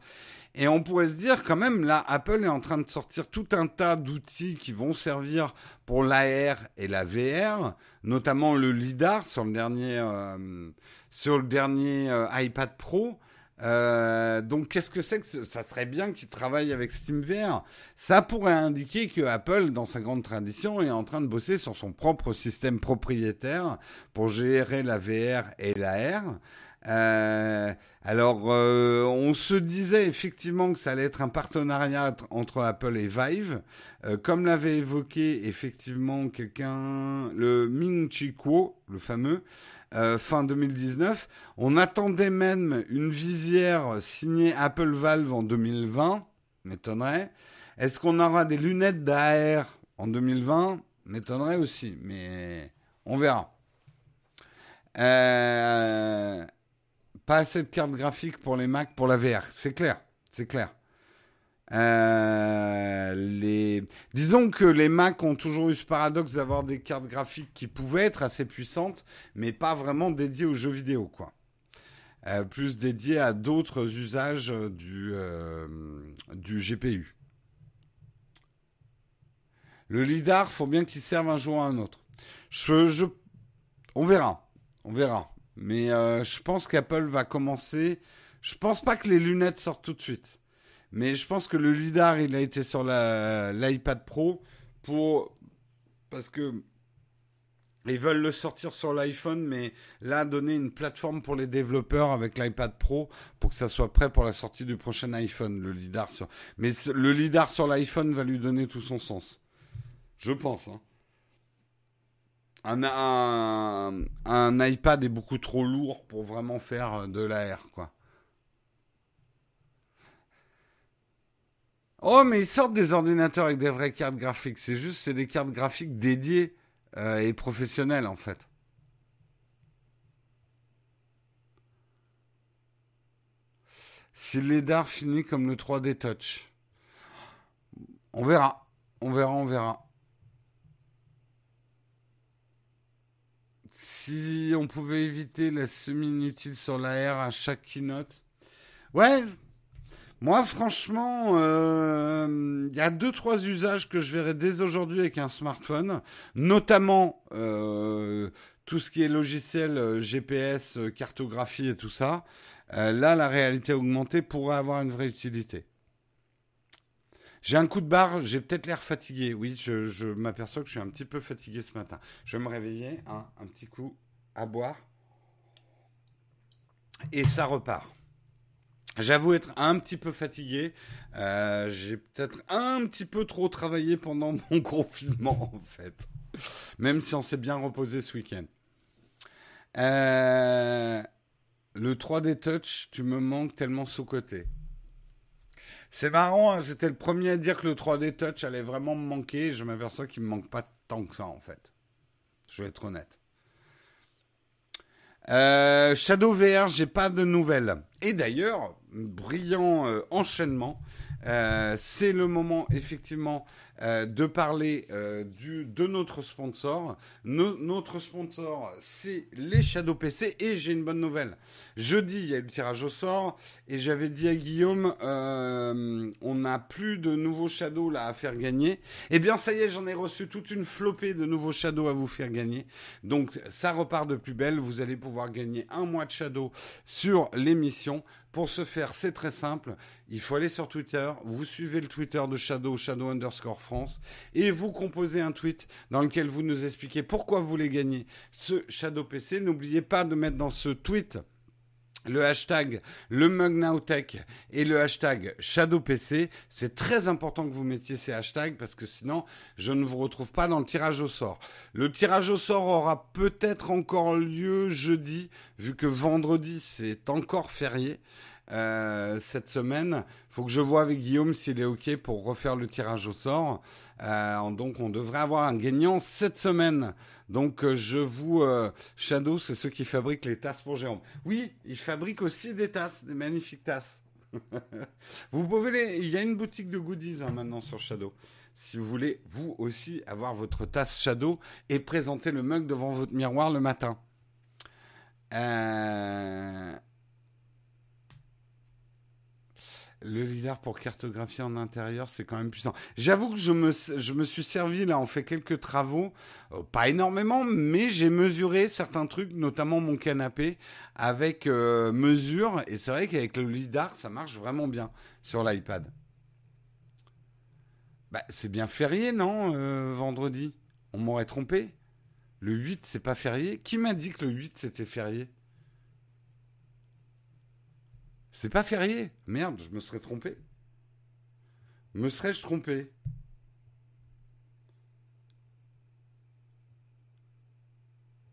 et on pourrait se dire quand même, là, Apple est en train de sortir tout un tas d'outils qui vont servir pour l'AR et la VR, notamment le LIDAR sur le dernier, euh, sur le dernier euh, iPad Pro. Euh, donc, qu'est-ce que c'est que ça serait bien qu'ils travaillent avec SteamVR Ça pourrait indiquer que Apple, dans sa grande tradition, est en train de bosser sur son propre système propriétaire pour gérer la VR et l'AR. Euh, alors, euh, on se disait effectivement que ça allait être un partenariat entre Apple et Vive, euh, comme l'avait évoqué effectivement quelqu'un, le Ming Chi le fameux, fin 2019. On attendait même une visière signée Apple Valve en 2020, m'étonnerait. Est-ce qu'on aura des lunettes d'AR en 2020 M'étonnerait aussi, mais on verra. Pas assez de cartes graphiques pour les Mac pour la VR, c'est clair, c'est clair. Euh. Disons que les Mac ont toujours eu ce paradoxe d'avoir des cartes graphiques qui pouvaient être assez puissantes, mais pas vraiment dédiées aux jeux vidéo, quoi. Euh, plus dédiées à d'autres usages du, euh, du GPU. Le lidar, faut bien qu'il serve un jour à un autre. On verra, on verra. Mais je pense qu'Apple va commencer. Je pense pas que les lunettes sortent tout de suite. Mais je pense que le lidar, il a été sur l'iPad Pro pour parce que ils veulent le sortir sur l'iPhone, mais là donner une plateforme pour les développeurs avec l'iPad Pro pour que ça soit prêt pour la sortie du prochain iPhone. Le lidar sur, mais le lidar sur l'iPhone va lui donner tout son sens. Je pense. Hein. Un, iPad est beaucoup trop lourd pour vraiment faire de l'AR, quoi. Oh, mais ils sortent des ordinateurs avec des vraies cartes graphiques. C'est juste, c'est des cartes graphiques dédiées euh, et professionnelles, en fait. Si l'EDAR finit comme le 3D Touch. On verra. On verra, on verra. Si on pouvait éviter la semi-inutile sur l'AR à chaque keynote. Ouais, moi, franchement, il euh, y a deux, trois usages que je verrai dès aujourd'hui avec un smartphone, notamment euh, tout ce qui est logiciel euh, GPS, cartographie et tout ça. là, la réalité augmentée pourrait avoir une vraie utilité. J'ai un coup de barre, j'ai peut-être l'air fatigué. Oui, je, m'aperçois que je suis un petit peu fatigué ce matin. Je vais me réveiller, hein, un petit coup à boire. Et ça repart. J'avoue être un petit peu fatigué. Euh, j'ai peut-être un petit peu trop travaillé pendant mon confinement, en fait. Même si on s'est bien reposé ce week-end. Euh, le 3D Touch, tu me manques tellement sous-côté. C'est marrant, hein, c'était le premier à dire que le 3D Touch allait vraiment me manquer. Je m'aperçois qu'il me manque pas tant que ça, en fait. Je vais être honnête. Euh, Shadow VR, j'ai pas de nouvelles. Et d'ailleurs, brillant euh, enchaînement. Euh, c'est le moment effectivement euh, de parler du, de notre sponsor. notre sponsor, c'est les Shadow PC et j'ai une bonne nouvelle. Jeudi, il y a eu le tirage au sort et j'avais dit à Guillaume, on n'a plus de nouveaux Shadows là à faire gagner. Eh bien, ça y est, j'en ai reçu toute une flopée de nouveaux Shadows à vous faire gagner. Donc, ça repart de plus belle. Vous allez pouvoir gagner un mois de Shadow sur l'émission. Pour ce faire, c'est très simple. Il faut aller sur Twitter, vous suivez le Twitter de Shadow, Shadow underscore France, et vous composez un tweet dans lequel vous nous expliquez pourquoi vous voulez gagner ce Shadow PC. N'oubliez pas de mettre dans ce tweet le hashtag le MugNowTech et le hashtag ShadowPC. C'est très important que vous mettiez ces hashtags parce que sinon, je ne vous retrouve pas dans le tirage au sort. Le tirage au sort aura peut-être encore lieu jeudi, vu que vendredi, c'est encore férié. Euh, cette semaine. Faut que je vois avec Guillaume s'il est OK pour refaire le tirage au sort. Euh, donc on devrait avoir un gagnant cette semaine. Donc euh, je vous... Shadow, c'est ceux qui fabriquent les tasses pour Jérôme. Oui, ils fabriquent aussi des tasses, des magnifiques tasses. vous pouvez les... Il y a une boutique de goodies hein, maintenant sur Shadow. Si vous voulez, vous aussi, avoir votre tasse Shadow et présenter le mug devant votre miroir le matin. Euh... Le lidar pour cartographier en intérieur, c'est quand même puissant. J'avoue que je me, suis servi, là, on fait quelques travaux, euh, pas énormément, mais j'ai mesuré certains trucs, notamment mon canapé, avec euh, mesure, et c'est vrai qu'avec le lidar, ça marche vraiment bien sur l'iPad. Bah, c'est bien férié, non, euh, vendredi? On m'aurait trompé. Le 8, c'est pas férié Qui m'a dit que le 8, c'était férié? C'est pas férié. Merde, je me serais trompé. Me serais-je trompé?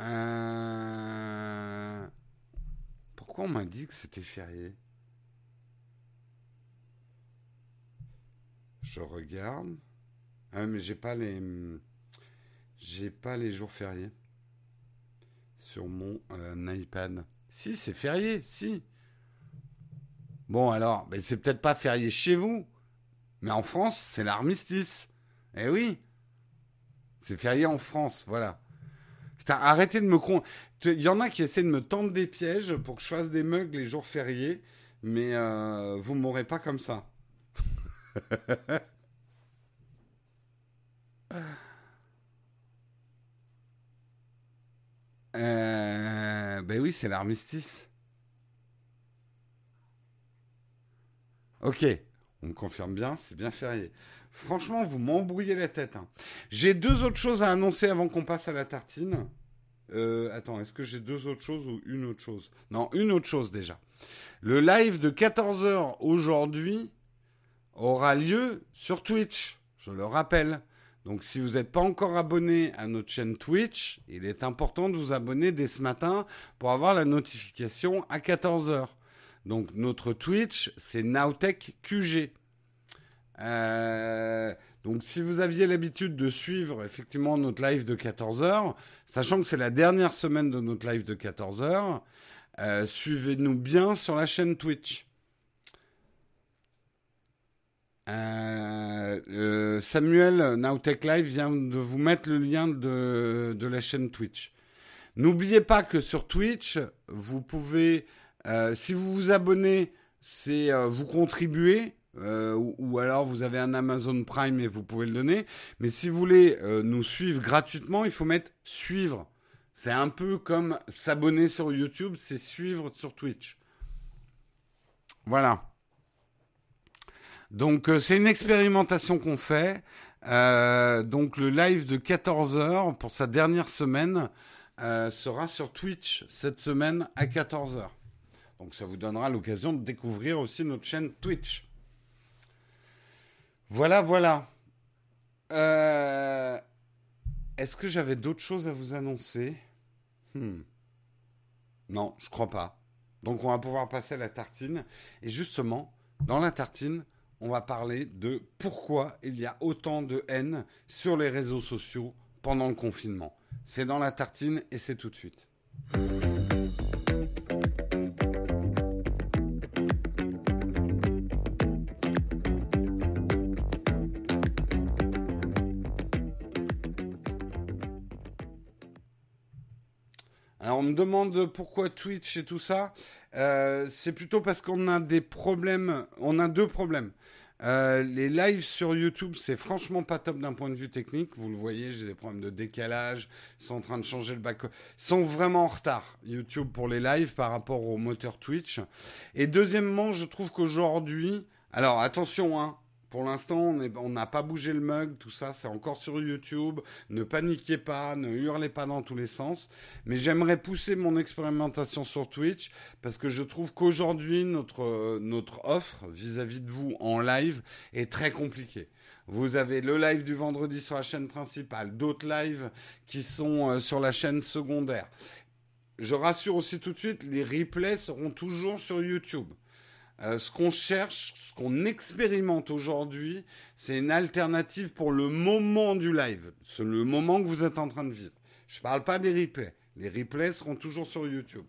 Euh... Pourquoi on m'a dit que c'était férié? Je regarde. Ah mais j'ai pas les j'ai pas les jours fériés sur mon euh, iPad. Si, c'est férié, si. Bon, alors, mais c'est peut-être pas férié chez vous, Mais en France, c'est l'armistice. Eh oui. C'est férié en France, voilà. Putain, arrêtez de me con. Il y en a qui essaient de me tendre des pièges pour que je fasse des mugs les jours fériés, mais euh, vous m'aurez pas comme ça. euh, ben oui, c'est l'armistice. Ok, on me confirme bien, c'est bien férié. Franchement, vous m'embrouillez la tête. Hein. J'ai deux autres choses à annoncer avant qu'on passe à la tartine. Euh, attends, est-ce que j'ai deux autres choses ou une autre chose? Non, une autre chose déjà. Le live de 14h aujourd'hui aura lieu sur Twitch, je le rappelle. Donc si vous n'êtes pas encore abonné à notre chaîne Twitch, il est important de vous abonner dès ce matin pour avoir la notification à 14h. Donc notre Twitch, c'est Nowtech QG. Euh, donc si vous aviez l'habitude de suivre effectivement notre live de 14h, sachant que c'est la dernière semaine de notre live de 14h, euh, suivez-nous bien sur la chaîne Twitch. Euh, Samuel Nowtech Live vient de vous mettre le lien de, de la chaîne Twitch. N'oubliez pas que sur Twitch, vous pouvez euh, si vous vous abonnez, c'est euh, vous contribuez. Euh, ou, alors vous avez un Amazon Prime et vous pouvez le donner. Mais si vous voulez nous suivre gratuitement, il faut mettre suivre. C'est un peu comme s'abonner sur YouTube, c'est suivre sur Twitch. Voilà. Donc c'est une expérimentation qu'on fait. donc le live de 14h pour sa dernière semaine sera sur Twitch cette semaine à 14h. Donc ça vous donnera l'occasion de découvrir aussi notre chaîne Twitch. Voilà, voilà. Euh, est-ce que j'avais d'autres choses à vous annoncer? Hmm. Non, je crois pas. Donc on va pouvoir passer à la tartine. Et justement, dans la tartine, on va parler de pourquoi il y a autant de haine sur les réseaux sociaux pendant le confinement. C'est dans la tartine et c'est tout de suite. Me demande pourquoi Twitch et tout ça. Euh, c'est plutôt parce qu'on a des problèmes. On a deux problèmes. Euh, les lives sur YouTube, c'est franchement pas top d'un point de vue technique. Vous le voyez, j'ai des problèmes de décalage. Ils sont en train de changer le back. Ils sont vraiment en retard, YouTube, pour les lives par rapport au moteur Twitch. Et deuxièmement, je trouve qu'aujourd'hui, alors attention, hein, pour l'instant, on n'a pas bougé le mug, tout ça, c'est encore sur YouTube. Ne paniquez pas, ne hurlez pas dans tous les sens. Mais j'aimerais pousser mon expérimentation sur Twitch parce que je trouve qu'aujourd'hui, notre, offre vis-à-vis de vous en live est très compliquée. Vous avez le live du vendredi sur la chaîne principale, d'autres lives qui sont euh, sur la chaîne secondaire. Je rassure aussi tout de suite, les replays seront toujours sur YouTube. Euh, ce qu'on cherche, ce qu'on expérimente aujourd'hui, c'est une alternative pour le moment du live. C'est le moment que vous êtes en train de vivre. Je ne parle pas des replays. Les replays seront toujours sur YouTube.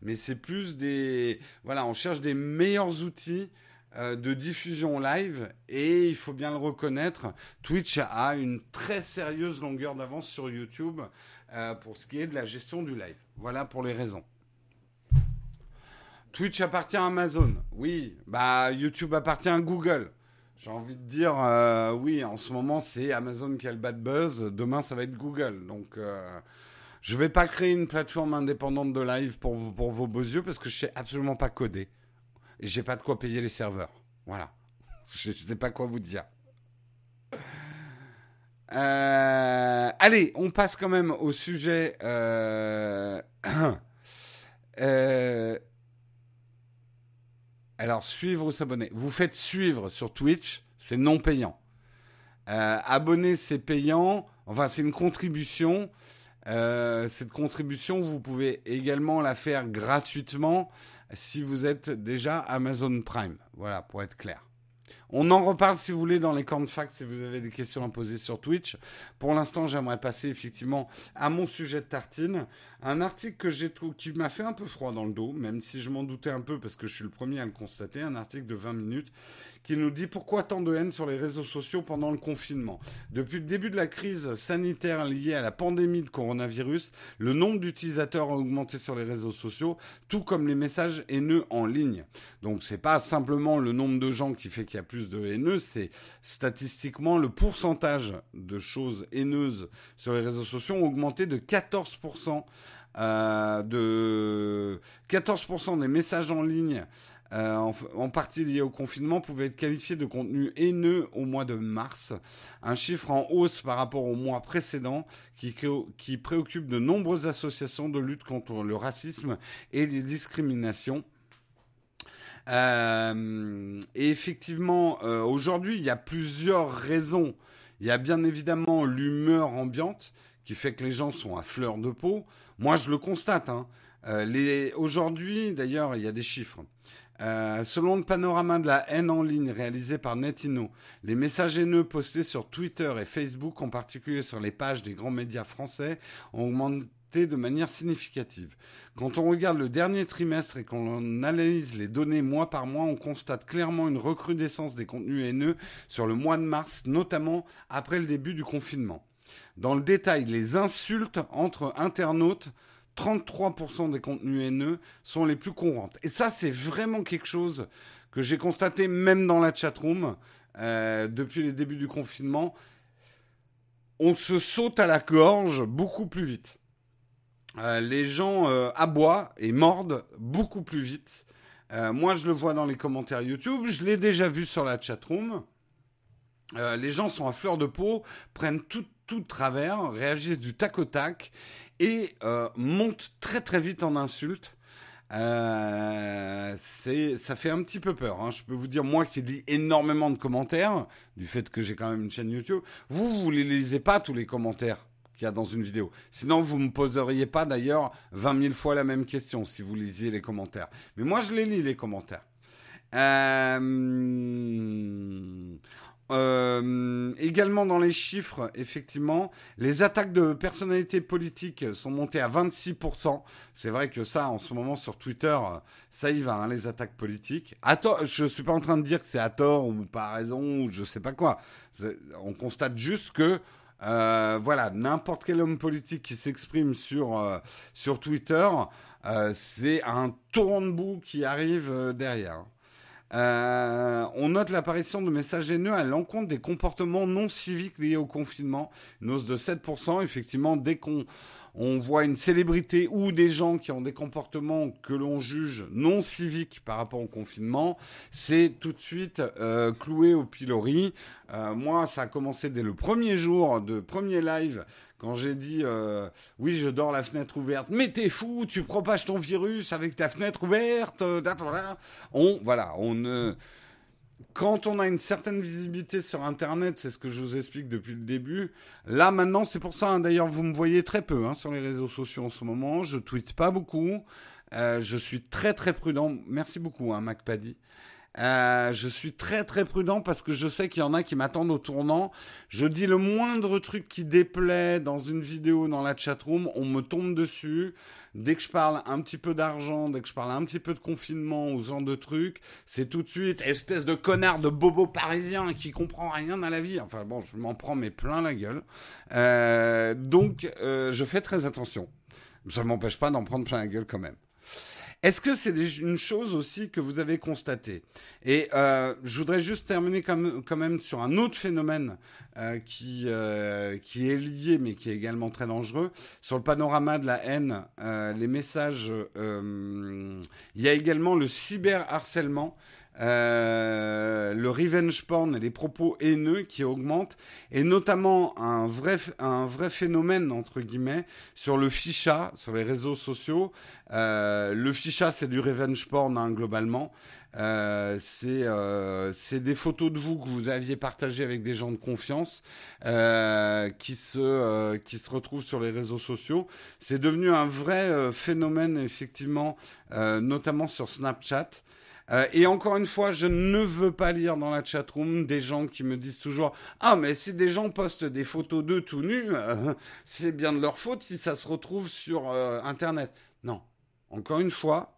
Mais c'est plus des... Voilà, on cherche des meilleurs outils euh, de diffusion live et il faut bien le reconnaître, Twitch a une très sérieuse longueur d'avance sur YouTube euh, pour ce qui est de la gestion du live. Voilà pour les raisons. Twitch appartient à Amazon. Oui, bah YouTube appartient à Google. J'ai envie de dire, euh, oui, en ce moment, c'est Amazon qui a le bad buzz. Demain, ça va être Google. Donc, euh, je ne vais pas créer une plateforme indépendante de live pour, vos beaux yeux parce que je ne sais absolument pas coder. Et j'ai pas de quoi payer les serveurs. Voilà. Je ne sais pas quoi vous dire. Euh, allez, on passe quand même au sujet. Alors, suivre ou s'abonner. Vous faites suivre sur Twitch, c'est non payant. Euh, abonner, c'est payant. Enfin, c'est une contribution. Euh, cette contribution, vous pouvez également la faire gratuitement si vous êtes déjà Amazon Prime. Voilà, pour être clair. On en reparle si vous voulez dans les camps de fact si vous avez des questions à poser sur Twitch. Pour l'instant, j'aimerais passer effectivement à mon sujet de tartine. Un article que j'ai qui m'a fait un peu froid dans le dos, même si je m'en doutais un peu parce que je suis le premier à le constater. Un article de 20 minutes qui nous dit pourquoi tant de haine sur les réseaux sociaux pendant le confinement. Depuis le début de la crise sanitaire liée à la pandémie de coronavirus, le nombre d'utilisateurs a augmenté sur les réseaux sociaux, tout comme les messages haineux en ligne. Donc c'est pas simplement le nombre de gens qui fait qu'il y a plus de haineux, c'est statistiquement le pourcentage de choses haineuses sur les réseaux sociaux ont augmenté de 14%. Euh, de 14% des messages en ligne euh, en, partie lié au confinement, pouvaient être qualifiés de contenu haineux au mois de mars, un chiffre en hausse par rapport au mois précédent qui préoccupe de nombreuses associations de lutte contre le racisme et les discriminations. Euh, et effectivement, euh, aujourd'hui, il y a plusieurs raisons. Il y a bien évidemment l'humeur ambiante qui fait que les gens sont à fleur de peau. Moi, je le constate. Hein. Aujourd'hui, d'ailleurs, il y a des chiffres. Euh, selon le panorama de la haine en ligne réalisé par Netino, les messages haineux postés sur Twitter et Facebook, en particulier sur les pages des grands médias français, ont augmenté de manière significative. Quand on regarde le dernier trimestre et qu'on analyse les données mois par mois, on constate clairement une recrudescence des contenus haineux sur le mois de mars, notamment après le début du confinement. Dans le détail, les insultes entre internautes 33% des contenus haineux sont les plus courantes. Et ça, c'est vraiment quelque chose que j'ai constaté même dans la chatroom euh, depuis les débuts du confinement. On se saute à la gorge beaucoup plus vite. Euh, les gens euh, aboient et mordent beaucoup plus vite. moi, je le vois dans les commentaires YouTube. Je l'ai déjà vu sur la chatroom. les gens sont à fleur de peau, prennent tout, tout travers, réagissent du tac au tac et euh, monte très très vite en insultes. Euh, ça fait un petit peu peur. Hein. Je peux vous dire, moi qui lis énormément de commentaires, du fait que j'ai quand même une chaîne YouTube, vous, vous les lisez pas tous les commentaires qu'il y a dans une vidéo. Sinon, vous me poseriez pas d'ailleurs 20 000 fois la même question si vous lisiez les commentaires. Mais moi, je les lis les commentaires. Euh, euh, également dans les chiffres, effectivement, les attaques de personnalités politiques sont montées à 26%. C'est vrai que ça, en ce moment, sur Twitter, ça y va, hein, les attaques politiques. À tort, je suis pas en train de dire que c'est à tort ou pas raison ou je sais pas quoi. On constate juste que euh, voilà, n'importe quel homme politique qui s'exprime sur, euh, sur Twitter, euh, c'est un tourne de boue qui arrive derrière. On note l'apparition de messages haineux à l'encontre des comportements non civiques liés au confinement, une hausse de 7%. Effectivement, dès qu'on on voit une célébrité ou des gens qui ont des comportements que l'on juge non civiques par rapport au confinement, c'est tout de suite euh, cloué au pilori. Euh, moi, ça a commencé dès le premier jour de premier live quand j'ai dit euh, oui, je dors la fenêtre ouverte, mais t'es fou, tu propages ton virus avec ta fenêtre ouverte. On voilà, on quand on a une certaine visibilité sur Internet, c'est ce que je vous explique depuis le début. Là, maintenant, c'est pour ça, hein, d'ailleurs, vous me voyez très peu hein, sur les réseaux sociaux en ce moment. Je tweete pas beaucoup. Euh, je suis très, très prudent. Merci beaucoup, hein, MacPaddy. Euh, je suis très très prudent parce que je sais qu'il y en a qui m'attendent au tournant. Je dis le moindre truc qui déplaît dans une vidéo dans la chatroom, on me tombe dessus. Dès que je parle un petit peu d'argent, dès que je parle un petit peu de confinement ou ce genre de trucs, c'est tout de suite espèce de connard de bobo parisien qui comprend rien à la vie. Enfin bon, je m'en prends mais plein la gueule. Euh, donc euh, je fais très attention. Ça ne m'empêche pas d'en prendre plein la gueule quand même. Est-ce que c'est une chose aussi que vous avez constatée? Et euh, je voudrais juste terminer quand même sur un autre phénomène euh, qui, euh, qui est lié, mais qui est également très dangereux. Sur le panorama de la haine, les messages, il y a également le cyberharcèlement. Euh, le revenge porn et les propos haineux qui augmentent, et notamment un vrai, un vrai phénomène, entre guillemets, sur le ficha, sur les réseaux sociaux. Euh, le ficha, c'est du revenge porn, hein, globalement. Euh, euh, c'est des photos de vous que vous aviez partagées avec des gens de confiance euh, qui, se, qui se retrouvent sur les réseaux sociaux. C'est devenu un vrai phénomène, effectivement, notamment sur Snapchat. Euh, et encore une fois, je ne veux pas lire dans la chatroom des gens qui me disent toujours Ah, mais si des gens postent des photos d'eux tout nus, euh, c'est bien de leur faute si ça se retrouve sur euh, Internet. Non. Encore une fois,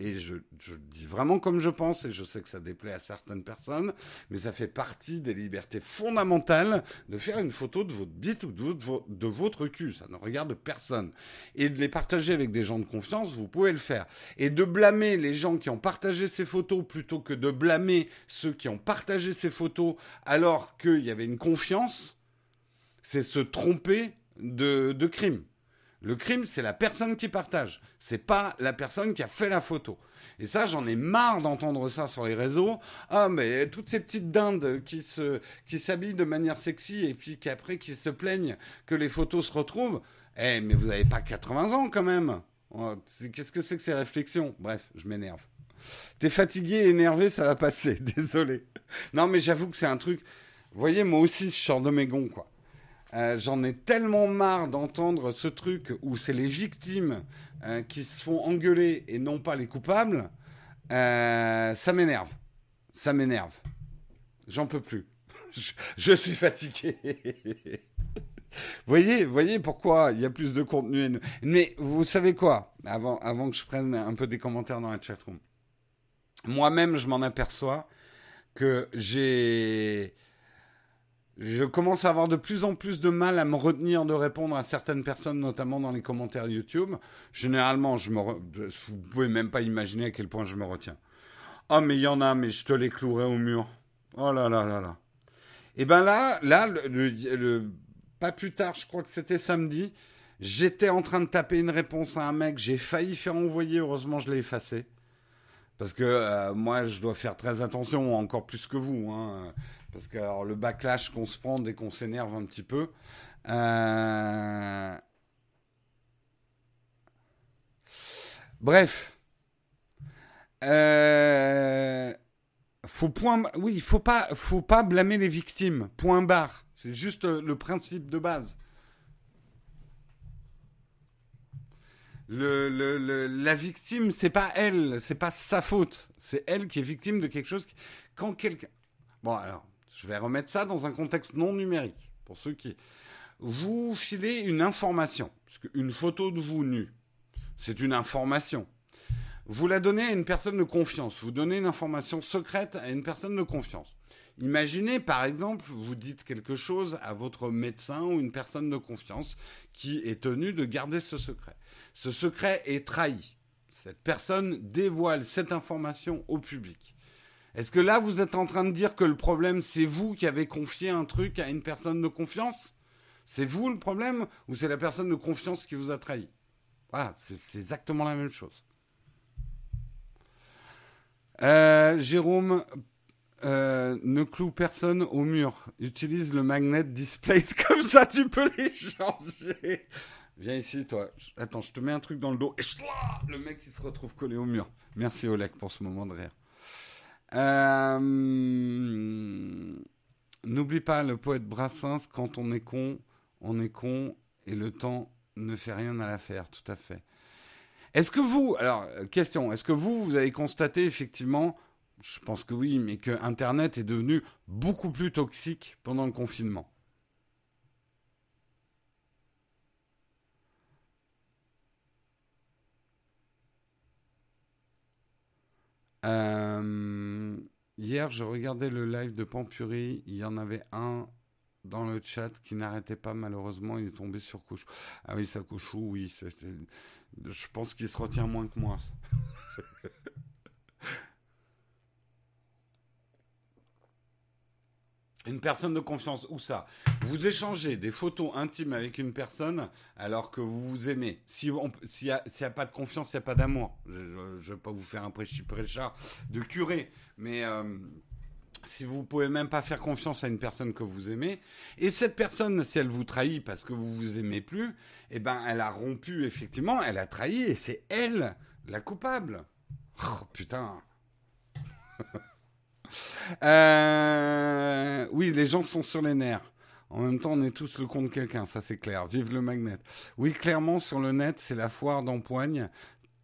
et je, je, dis vraiment comme je pense, et je sais que ça déplaît à certaines personnes, mais ça fait partie des libertés fondamentales de faire une photo de votre bite ou de, votre cul. Ça ne regarde personne. Et de les partager avec des gens de confiance, vous pouvez le faire. Et de blâmer les gens qui ont partagé ces photos plutôt que de blâmer ceux qui ont partagé ces photos alors qu'il y avait une confiance, c'est se tromper de crime. Le crime, c'est la personne qui partage. C'est pas la personne qui a fait la photo. Et ça, j'en ai marre d'entendre ça sur les réseaux. Ah, mais toutes ces petites dindes qui s'habillent de manière sexy et puis qu'après qui se plaignent que les photos se retrouvent. Eh, mais vous n'avez pas 80 ans quand même. Oh, qu'est-ce que c'est que ces réflexions? Bref, je m'énerve. T'es fatigué, énervé, ça va passer. Désolé. Non, mais j'avoue que c'est un truc. Vous voyez, moi aussi, je sors de mes gonds, quoi. Euh, j'en ai tellement marre d'entendre ce truc où c'est les victimes euh, qui se font engueuler et non pas les coupables. Euh, ça m'énerve. Ça m'énerve. J'en peux plus. Je, suis fatigué. voyez, voyez pourquoi il y a plus de contenu. Mais vous savez quoi? Avant, avant que je prenne un peu des commentaires dans la chatroom. Moi-même, je m'en aperçois que j'ai je commence à avoir de plus en plus de mal à me retenir de répondre à certaines personnes, notamment dans les commentaires YouTube. Généralement, je me vous pouvez même pas imaginer à quel point je me retiens. Oh, mais il y en a, mais je te les clouerai au mur. Oh là là là là. Et eh ben là, là, le, pas plus tard, je crois que c'était samedi, j'étais en train de taper une réponse à un mec, j'ai failli faire envoyer, heureusement je l'ai effacé. Parce que euh, moi, je dois faire très attention, encore plus que vous. Hein. Parce que alors, le backlash qu'on se prend dès qu'on s'énerve un petit peu. Euh, bref. Euh... Faut point, oui, il faut pas, faut pas blâmer les victimes. Point barre. C'est juste le principe de base. La victime, c'est pas elle, c'est pas sa faute. C'est elle qui est victime de quelque chose. Quand quelqu'un. Bon, alors, je vais remettre ça dans un contexte non numérique. Pour ceux qui. Vous filez une information. Parce qu'une photo de vous nu, c'est une information. Vous la donnez à une personne de confiance. Vous donnez une information secrète à une personne de confiance. Imaginez, par exemple, vous dites quelque chose à votre médecin ou une personne de confiance qui est tenue de garder ce secret. Ce secret est trahi. Cette personne dévoile cette information au public. Est-ce que là, vous êtes en train de dire que le problème, c'est vous qui avez confié un truc à une personne de confiance? C'est vous le problème ou c'est la personne de confiance qui vous a trahi? Voilà, c'est exactement la même chose. Euh, Jérôme, euh, ne cloue personne au mur. Utilise le magnet display comme ça, tu peux les changer. Viens ici, toi. Attends, je te mets un truc dans le dos. Et le mec, il se retrouve collé au mur. Merci, Oleg, pour ce moment de rire. Euh, n'oublie pas le poète Brassens, quand on est con, on est con et le temps ne fait rien à l'affaire, tout à fait. Est-ce que vous, alors question, est-ce que vous, vous avez constaté effectivement, je pense que oui, mais que Internet est devenu beaucoup plus toxique pendant le confinement Euh, hier, je regardais le live de Pampuri. Il y en avait un dans le chat qui n'arrêtait pas, malheureusement. Il est tombé sur Couchou. Ah oui, ça, Couchou, oui. Je pense qu'il se retient moins que moi. Une personne de confiance, où ça? Vous échangez des photos intimes avec une personne alors que vous vous aimez. S'il n'y a, pas de confiance, il n'y a pas d'amour. Je ne vais pas vous faire un prêchard de curé, mais euh, si vous pouvez même pas faire confiance à une personne que vous aimez, et cette personne, si elle vous trahit parce que vous vous aimez plus, eh ben, elle a rompu, effectivement, elle a trahi, et c'est elle la coupable. Oh, putain Euh, oui, les gens sont sur les nerfs. En même temps, on est tous le compte quelqu'un, ça c'est clair. Vive le magnet. Oui, clairement, sur le net, c'est la foire d'empoigne.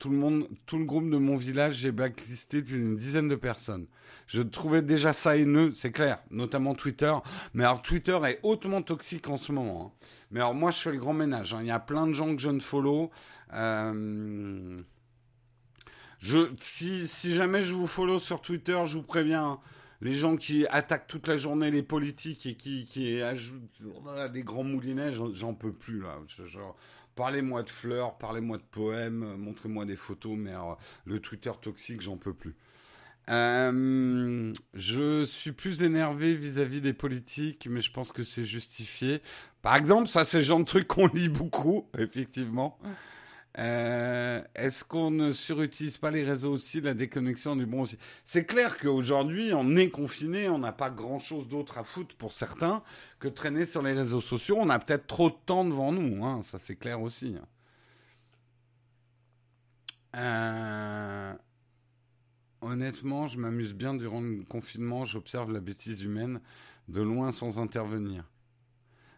tout le monde, tout le groupe de mon village, j'ai blacklisté plus d'une dizaine de personnes. Je trouvais déjà ça haineux, c'est clair, notamment Twitter. Mais alors Twitter est hautement toxique en ce moment. Hein. Mais alors moi, je fais le grand ménage. Hein. Il y a plein de gens que je ne follow. Euh, je, si, si jamais je vous follow sur Twitter, je vous préviens. Hein, les gens qui attaquent toute la journée les politiques et qui, qui ajoutent des grands moulinets, j'en peux plus là. Parlez-moi de fleurs, parlez-moi de poèmes, montrez-moi des photos, mais le Twitter toxique, j'en peux plus. Euh, je suis plus énervé vis-à-vis des politiques, mais je pense que c'est justifié. Par exemple, ça, c'est le genre de truc qu'on lit beaucoup, effectivement. Euh, est-ce qu'on ne surutilise pas les réseaux aussi, la déconnexion du bon C'est clair qu'aujourd'hui, on est confiné, on n'a pas grand-chose d'autre à foutre pour certains que traîner sur les réseaux sociaux. On a peut-être trop de temps devant nous, hein, ça c'est clair aussi. Euh, honnêtement, je m'amuse bien durant le confinement, j'observe la bêtise humaine de loin sans intervenir.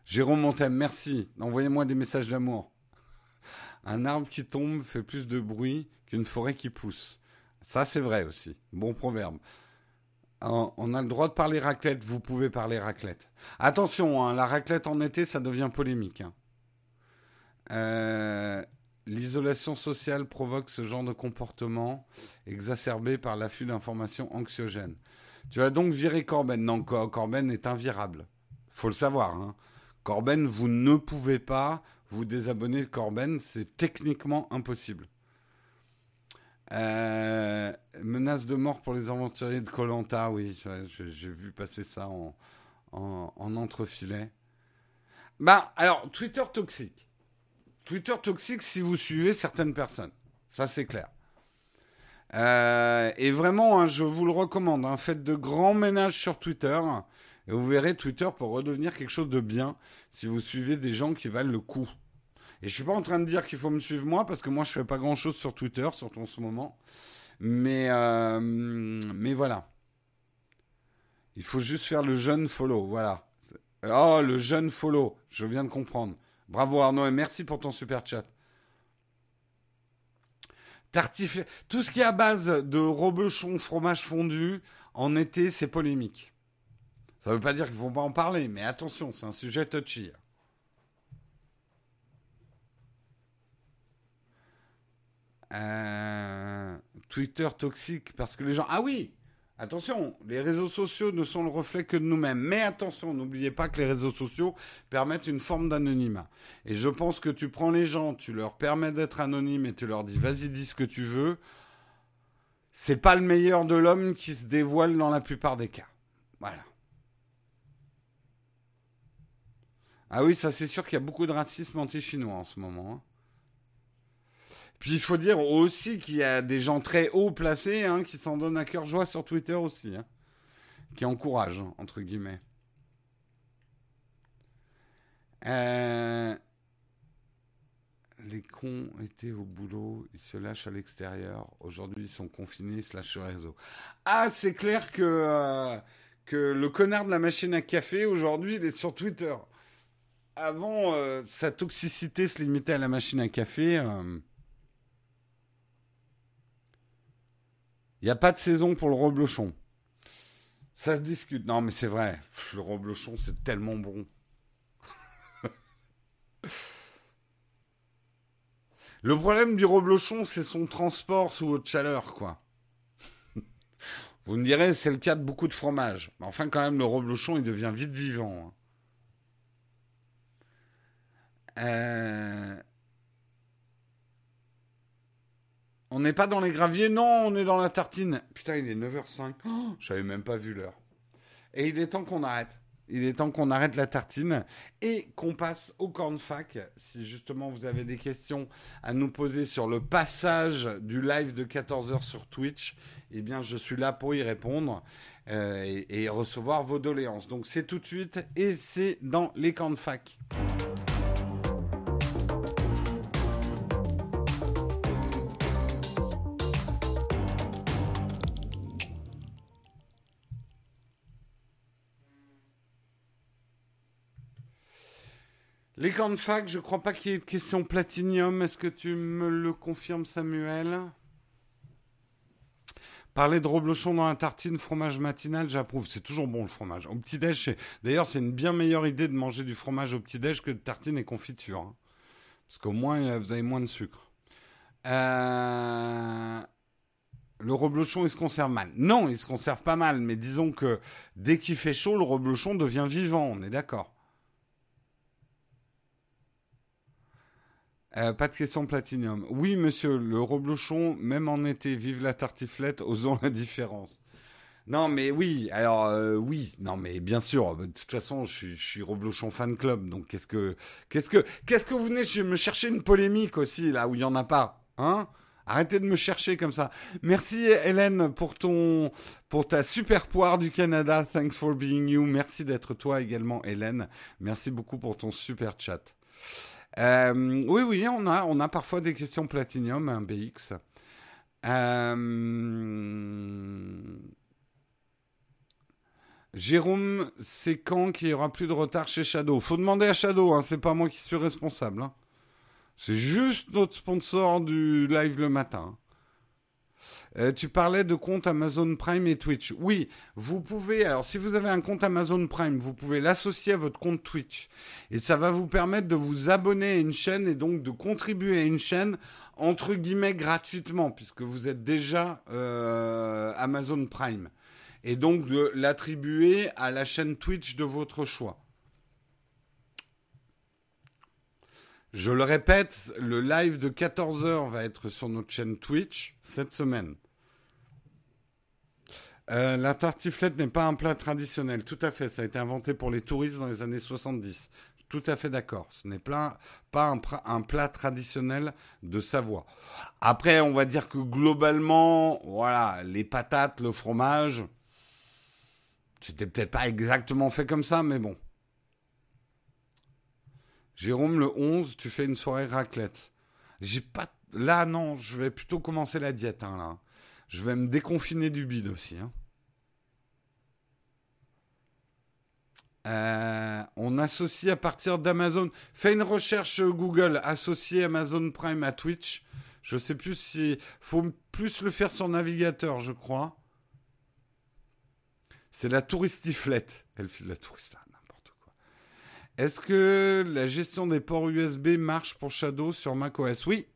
Jérôme Montem, merci. Envoyez-moi des messages d'amour. Un arbre qui tombe fait plus de bruit qu'une forêt qui pousse. Ça, c'est vrai aussi. Bon proverbe. On a le droit de parler raclette, vous pouvez parler raclette. Attention, hein, la raclette en été, ça devient polémique. Hein. Euh, l'isolation sociale provoque ce genre de comportement exacerbé par l'afflux d'informations anxiogènes. Tu vas donc virer Corben. Non, Corben est invirable. Faut le savoir. Hein. Corben, vous ne pouvez pas vous désabonner de Corben, c'est techniquement impossible. Euh, menace de mort pour les aventuriers de Colanta, oui, j'ai vu passer ça en, en, entrefilet. Bah, alors, Twitter toxique. Twitter toxique si vous suivez certaines personnes. Ça, c'est clair. Euh, et vraiment, hein, je vous le recommande. Hein, faites de grands ménages sur Twitter. Et vous verrez Twitter pour redevenir quelque chose de bien si vous suivez des gens qui valent le coup. Et je suis pas en train de dire qu'il faut me suivre moi parce que moi je fais pas grand chose sur Twitter, surtout en ce moment. Mais, euh, mais voilà. Il faut juste faire le jeune follow, voilà. Oh, le jeune follow, je viens de comprendre. Bravo Arnaud et merci pour ton super chat. Tartiflé. Tout ce qui est à base de reblochon, fromage fondu, en été, c'est polémique. Ça ne veut pas dire qu'il ne faut pas en parler, mais attention, c'est un sujet touchy. Euh, Twitter toxique parce que les gens. Ah oui Attention, les réseaux sociaux ne sont le reflet que de nous-mêmes. Mais attention, n'oubliez pas que les réseaux sociaux permettent une forme d'anonymat. Et je pense que tu prends les gens, tu leur permets d'être anonymes et tu leur dis vas-y, dis ce que tu veux. C'est pas le meilleur de l'homme qui se dévoile dans la plupart des cas. Voilà. Ah oui, ça c'est sûr qu'il y a beaucoup de racisme anti-chinois en ce moment. Hein. Puis il faut dire aussi qu'il y a des gens très haut placés hein, qui s'en donnent à cœur joie sur Twitter aussi, hein, qui encouragent, entre guillemets. Euh, les cons étaient au boulot, ils se lâchent à l'extérieur. Aujourd'hui, ils sont confinés, ils se lâchent sur réseau. Ah, c'est clair que, euh, que le connard de la machine à café, aujourd'hui, il est sur Twitter. Avant, euh, sa toxicité se limitait à la machine à café. Il n'y a pas de saison pour le reblochon. Ça se discute. Non, mais c'est vrai. Le reblochon, c'est tellement bon. le problème du reblochon, c'est son transport sous haute chaleur, quoi. Vous me direz, c'est le cas de beaucoup de fromages. Mais enfin, quand même, le reblochon, il devient vite vivant. Hein. Euh... On n'est pas dans les graviers, non, on est dans la tartine. Putain, il est 9h05. Oh, J'avais même pas vu l'heure. Et il est temps qu'on arrête. Il est temps qu'on arrête la tartine et qu'on passe au cornfac. Si justement vous avez des questions à nous poser sur le passage du live de 14h sur Twitch, eh bien je suis là pour y répondre euh, et, recevoir vos doléances. Donc c'est tout de suite et c'est dans les cornfac. Les camps de fac, je crois pas qu'il y ait de question platinium. Est-ce que tu me le confirmes, Samuel? Parler de reblochon dans la tartine, fromage matinal, j'approuve. C'est toujours bon le fromage. Au petit-déj, d'ailleurs, c'est une bien meilleure idée de manger du fromage au petit-déj que de tartine et confiture. Hein. Parce qu'au moins, vous avez moins de sucre. Euh, le reblochon, il se conserve mal. Non, il se conserve pas mal, mais disons que dès qu'il fait chaud, le reblochon devient vivant, on est d'accord. Euh, pas de question platinium. Oui, monsieur, le reblochon, même en été, vive la tartiflette, osons la différence. Non, mais oui, alors euh, oui, non, mais bien sûr. De toute façon, je suis, reblochon fan club, donc qu'est-ce que, qu'est-ce que, qu'est-ce que vous venez me chercher une polémique aussi là où il y en a pas, hein? Arrêtez de me chercher comme ça. Merci Hélène pour ton pour ta super poire du Canada. Thanks for being you. Merci d'être toi également Hélène. Merci beaucoup pour ton super chat. Euh, oui, oui, on a, parfois des questions Platinium, un BX. Euh, Jérôme, c'est quand qu'il n'y aura plus de retard chez Shadow? Faut demander à Shadow, hein, c'est pas moi qui suis responsable. Hein. C'est juste notre sponsor du live le matin. Euh, tu parlais de compte Amazon Prime et Twitch. Oui, vous pouvez, alors si vous avez un compte Amazon Prime, vous pouvez l'associer à votre compte Twitch. Et ça va vous permettre de vous abonner à une chaîne et donc de contribuer à une chaîne, entre guillemets, gratuitement, puisque vous êtes déjà euh, Amazon Prime. Et donc de l'attribuer à la chaîne Twitch de votre choix. Je le répète, le live de 14h va être sur notre chaîne Twitch cette semaine. Euh, la tartiflette n'est pas un plat traditionnel, tout à fait. Ça a été inventé pour les touristes dans les années 70. Tout à fait d'accord. Ce n'est pas, un, un, plat traditionnel de Savoie. Après, on va dire que globalement, voilà, les patates, le fromage, c'était peut-être pas exactement fait comme ça, mais bon. Jérôme, le 11, tu fais une soirée raclette. J'ai pas. Là, non, je vais plutôt commencer la diète. Hein, là. Je vais me déconfiner du bide aussi. Hein. Euh, on associe à partir d'Amazon. Fais une recherche Google, associer Amazon Prime à Twitch. Je sais plus si. Faut plus le faire sur navigateur, je crois. C'est la touristiflette. Elle fait de la touriste. Est-ce que la gestion des ports USB marche pour Shadow sur macOS? Oui.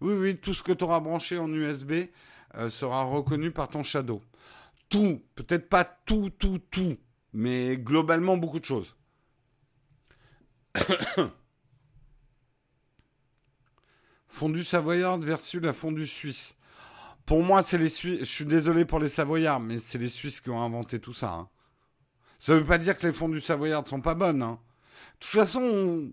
Oui, oui, tout ce que tu auras branché en USB euh, sera reconnu par ton Shadow. Tout, peut-être pas tout, tout, tout, mais globalement beaucoup de choses. fondue savoyarde versus la fondue suisse. Pour moi, c'est les Suisses. Je suis désolé pour les Savoyards, mais c'est les Suisses qui ont inventé tout ça. Hein. Ça ne veut pas dire que les fondues savoyardes sont pas bonnes. Hein. De toute façon,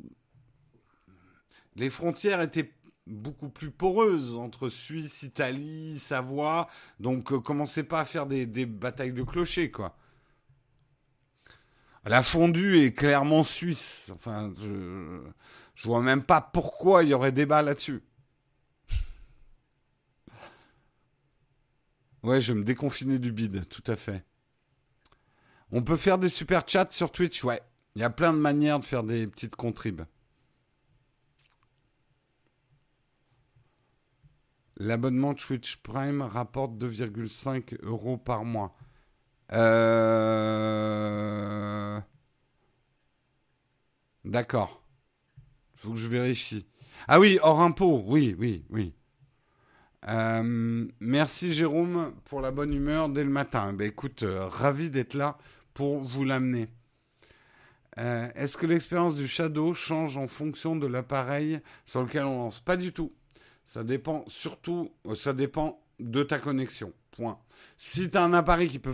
les frontières étaient beaucoup plus poreuses entre Suisse, Italie, Savoie. Donc, euh, commencez pas à faire des, batailles de clochers, quoi. La fondue est clairement suisse. Enfin, je, je vois même pas pourquoi il y aurait débat là-dessus. Ouais, je vais me déconfiner du bide, tout à fait. On peut faire des super chats sur Twitch, ouais. Il y a plein de manières de faire des petites contribs. L'abonnement Twitch Prime rapporte 2,5 euros par mois. Euh... D'accord. Il faut que je vérifie. Ah oui, hors impôt. Oui, oui, oui. Euh, merci Jérôme pour la bonne humeur dès le matin. Ben, écoute, euh, ravi d'être là pour vous l'amener. Euh, est-ce que l'expérience du Shadow change en fonction de l'appareil sur lequel on lance? Pas du tout. Ça dépend surtout, euh, ça dépend de ta connexion. Point. Si tu un appareil qui peut...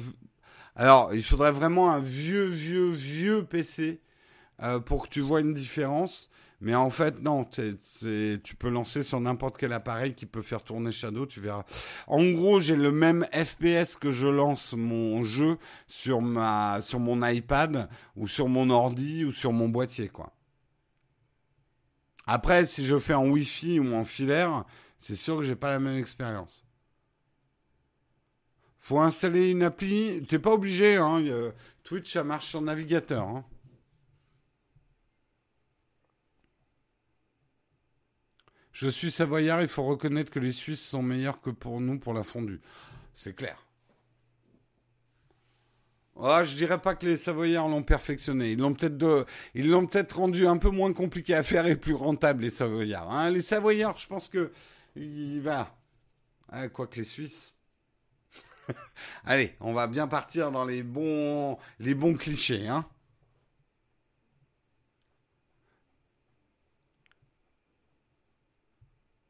Alors, il faudrait vraiment un vieux, vieux, vieux PC euh, pour que tu vois une différence. Mais en fait, non, tu peux lancer sur n'importe quel appareil qui peut faire tourner Shadow, tu verras. En gros, j'ai le même FPS que je lance mon jeu sur, ma, sur mon iPad ou sur mon ordi ou sur mon boîtier, quoi. Après, si je fais en Wi-Fi ou en filaire, c'est sûr que j'ai pas la même expérience. Faut installer une appli. T'es pas obligé, hein. Twitch, ça marche sur navigateur. Hein. Je suis savoyard, il faut reconnaître que les Suisses sont meilleurs que pour nous pour la fondue. C'est clair. Oh, je dirais pas que les Savoyards l'ont perfectionné. Ils l'ont peut-être ils l'ont peut-être rendu un peu moins compliqué à faire et plus rentable les Savoyards. Hein. les Savoyards, je pense que il va. Ah, quoi que les Suisses. Allez, on va bien partir dans les bons, les bons clichés, hein.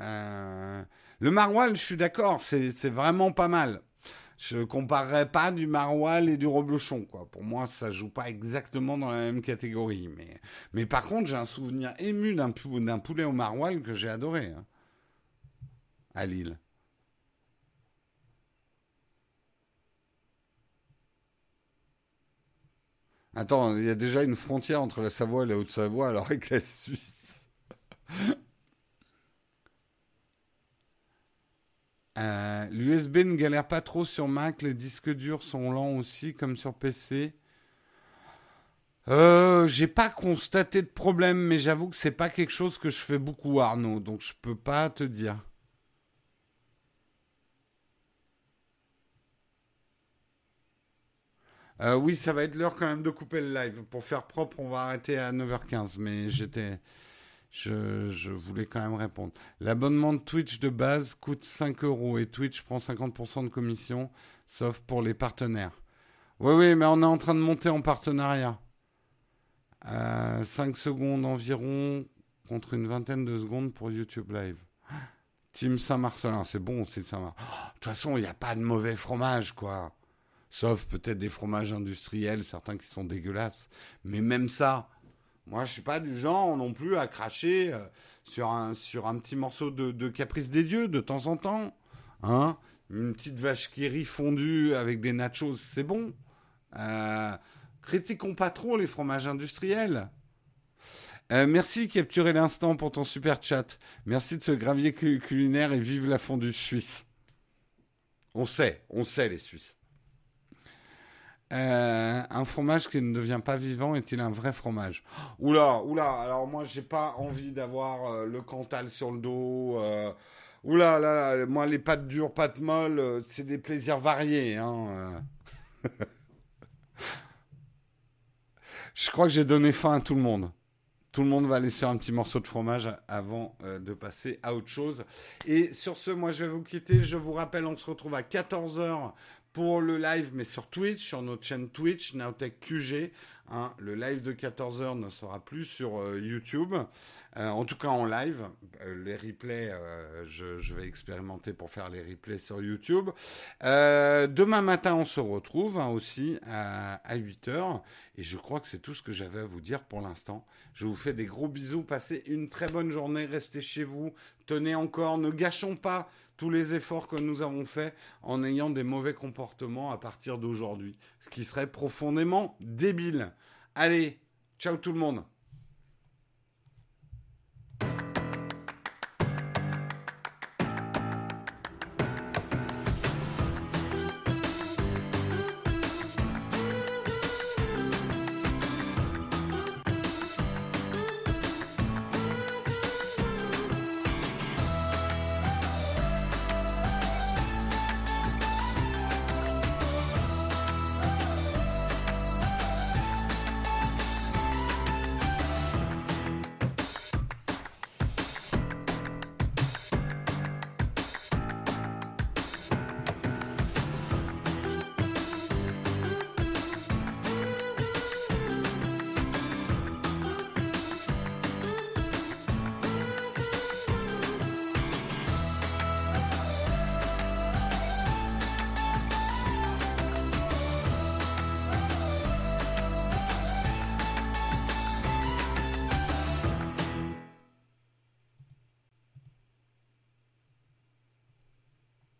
Euh, le maroilles, je suis d'accord, c'est vraiment pas mal. Je ne comparerais pas du maroilles et du reblochon, quoi. Pour moi, ça joue pas exactement dans la même catégorie. Mais, mais par contre, j'ai un souvenir ému d'un poulet au maroilles que j'ai adoré. Hein, à Lille. Attends, il y a déjà une frontière entre la Savoie et la Haute-Savoie, alors avec la Suisse. Euh, L'USB ne galère pas trop sur Mac, les disques durs sont lents aussi, comme sur PC. Euh, j'ai pas constaté de problème, mais j'avoue que c'est pas quelque chose que je fais beaucoup, Arnaud, donc je peux pas te dire. Euh, oui, ça va être l'heure quand même de couper le live. Pour faire propre, on va arrêter à 9h15, mais j'étais. Je, voulais quand même répondre. L'abonnement de Twitch de base coûte 5 euros et Twitch prend 50% de commission, sauf pour les partenaires. Oui, oui, mais on est en train de monter en partenariat. 5 secondes environ contre une vingtaine de secondes pour YouTube Live. Team Saint-Marcelin, c'est bon, c'est Saint-Marcelin. De toute façon, il n'y a pas de mauvais fromage, quoi. Sauf peut-être des fromages industriels, certains qui sont dégueulasses. Mais même ça, moi, je suis pas du genre non plus à cracher euh, sur, un, petit morceau de, caprice des dieux de temps en temps. Hein Une petite vache qui rit fondue avec des nachos, c'est bon. Euh, critiquons pas trop les fromages industriels. Euh, merci Capturer l'instant pour ton super chat. Merci de ce gravier culinaire et vive la fondue suisse. On sait, on sait les Suisses. Euh, un fromage qui ne devient pas vivant est-il un vrai fromage? Oula, oula, alors moi j'ai pas envie d'avoir euh, le Cantal sur le dos. Euh, oula, là, moi les pâtes dures, pâtes molles, c'est des plaisirs variés. Hein, Je crois que j'ai donné faim à tout le monde. Tout le monde va laisser un petit morceau de fromage avant de passer à autre chose. Et sur ce, moi je vais vous quitter. Je vous rappelle, on se retrouve à 14h pour le live, mais sur Twitch, sur notre chaîne Twitch, Nowtech QG. Hein, le live de 14h ne sera plus sur euh, YouTube, euh, en tout cas en live. Euh, les replays, je, vais expérimenter pour faire les replays sur YouTube. demain matin, on se retrouve hein, aussi à, à 8h. Et je crois que c'est tout ce que j'avais à vous dire pour l'instant. Je vous fais des gros bisous. Passez une très bonne journée. Restez chez vous. Tenez encore. Ne gâchons pas tous les efforts que nous avons faits en ayant des mauvais comportements à partir d'aujourd'hui, ce qui serait profondément débile. Allez, ciao tout le monde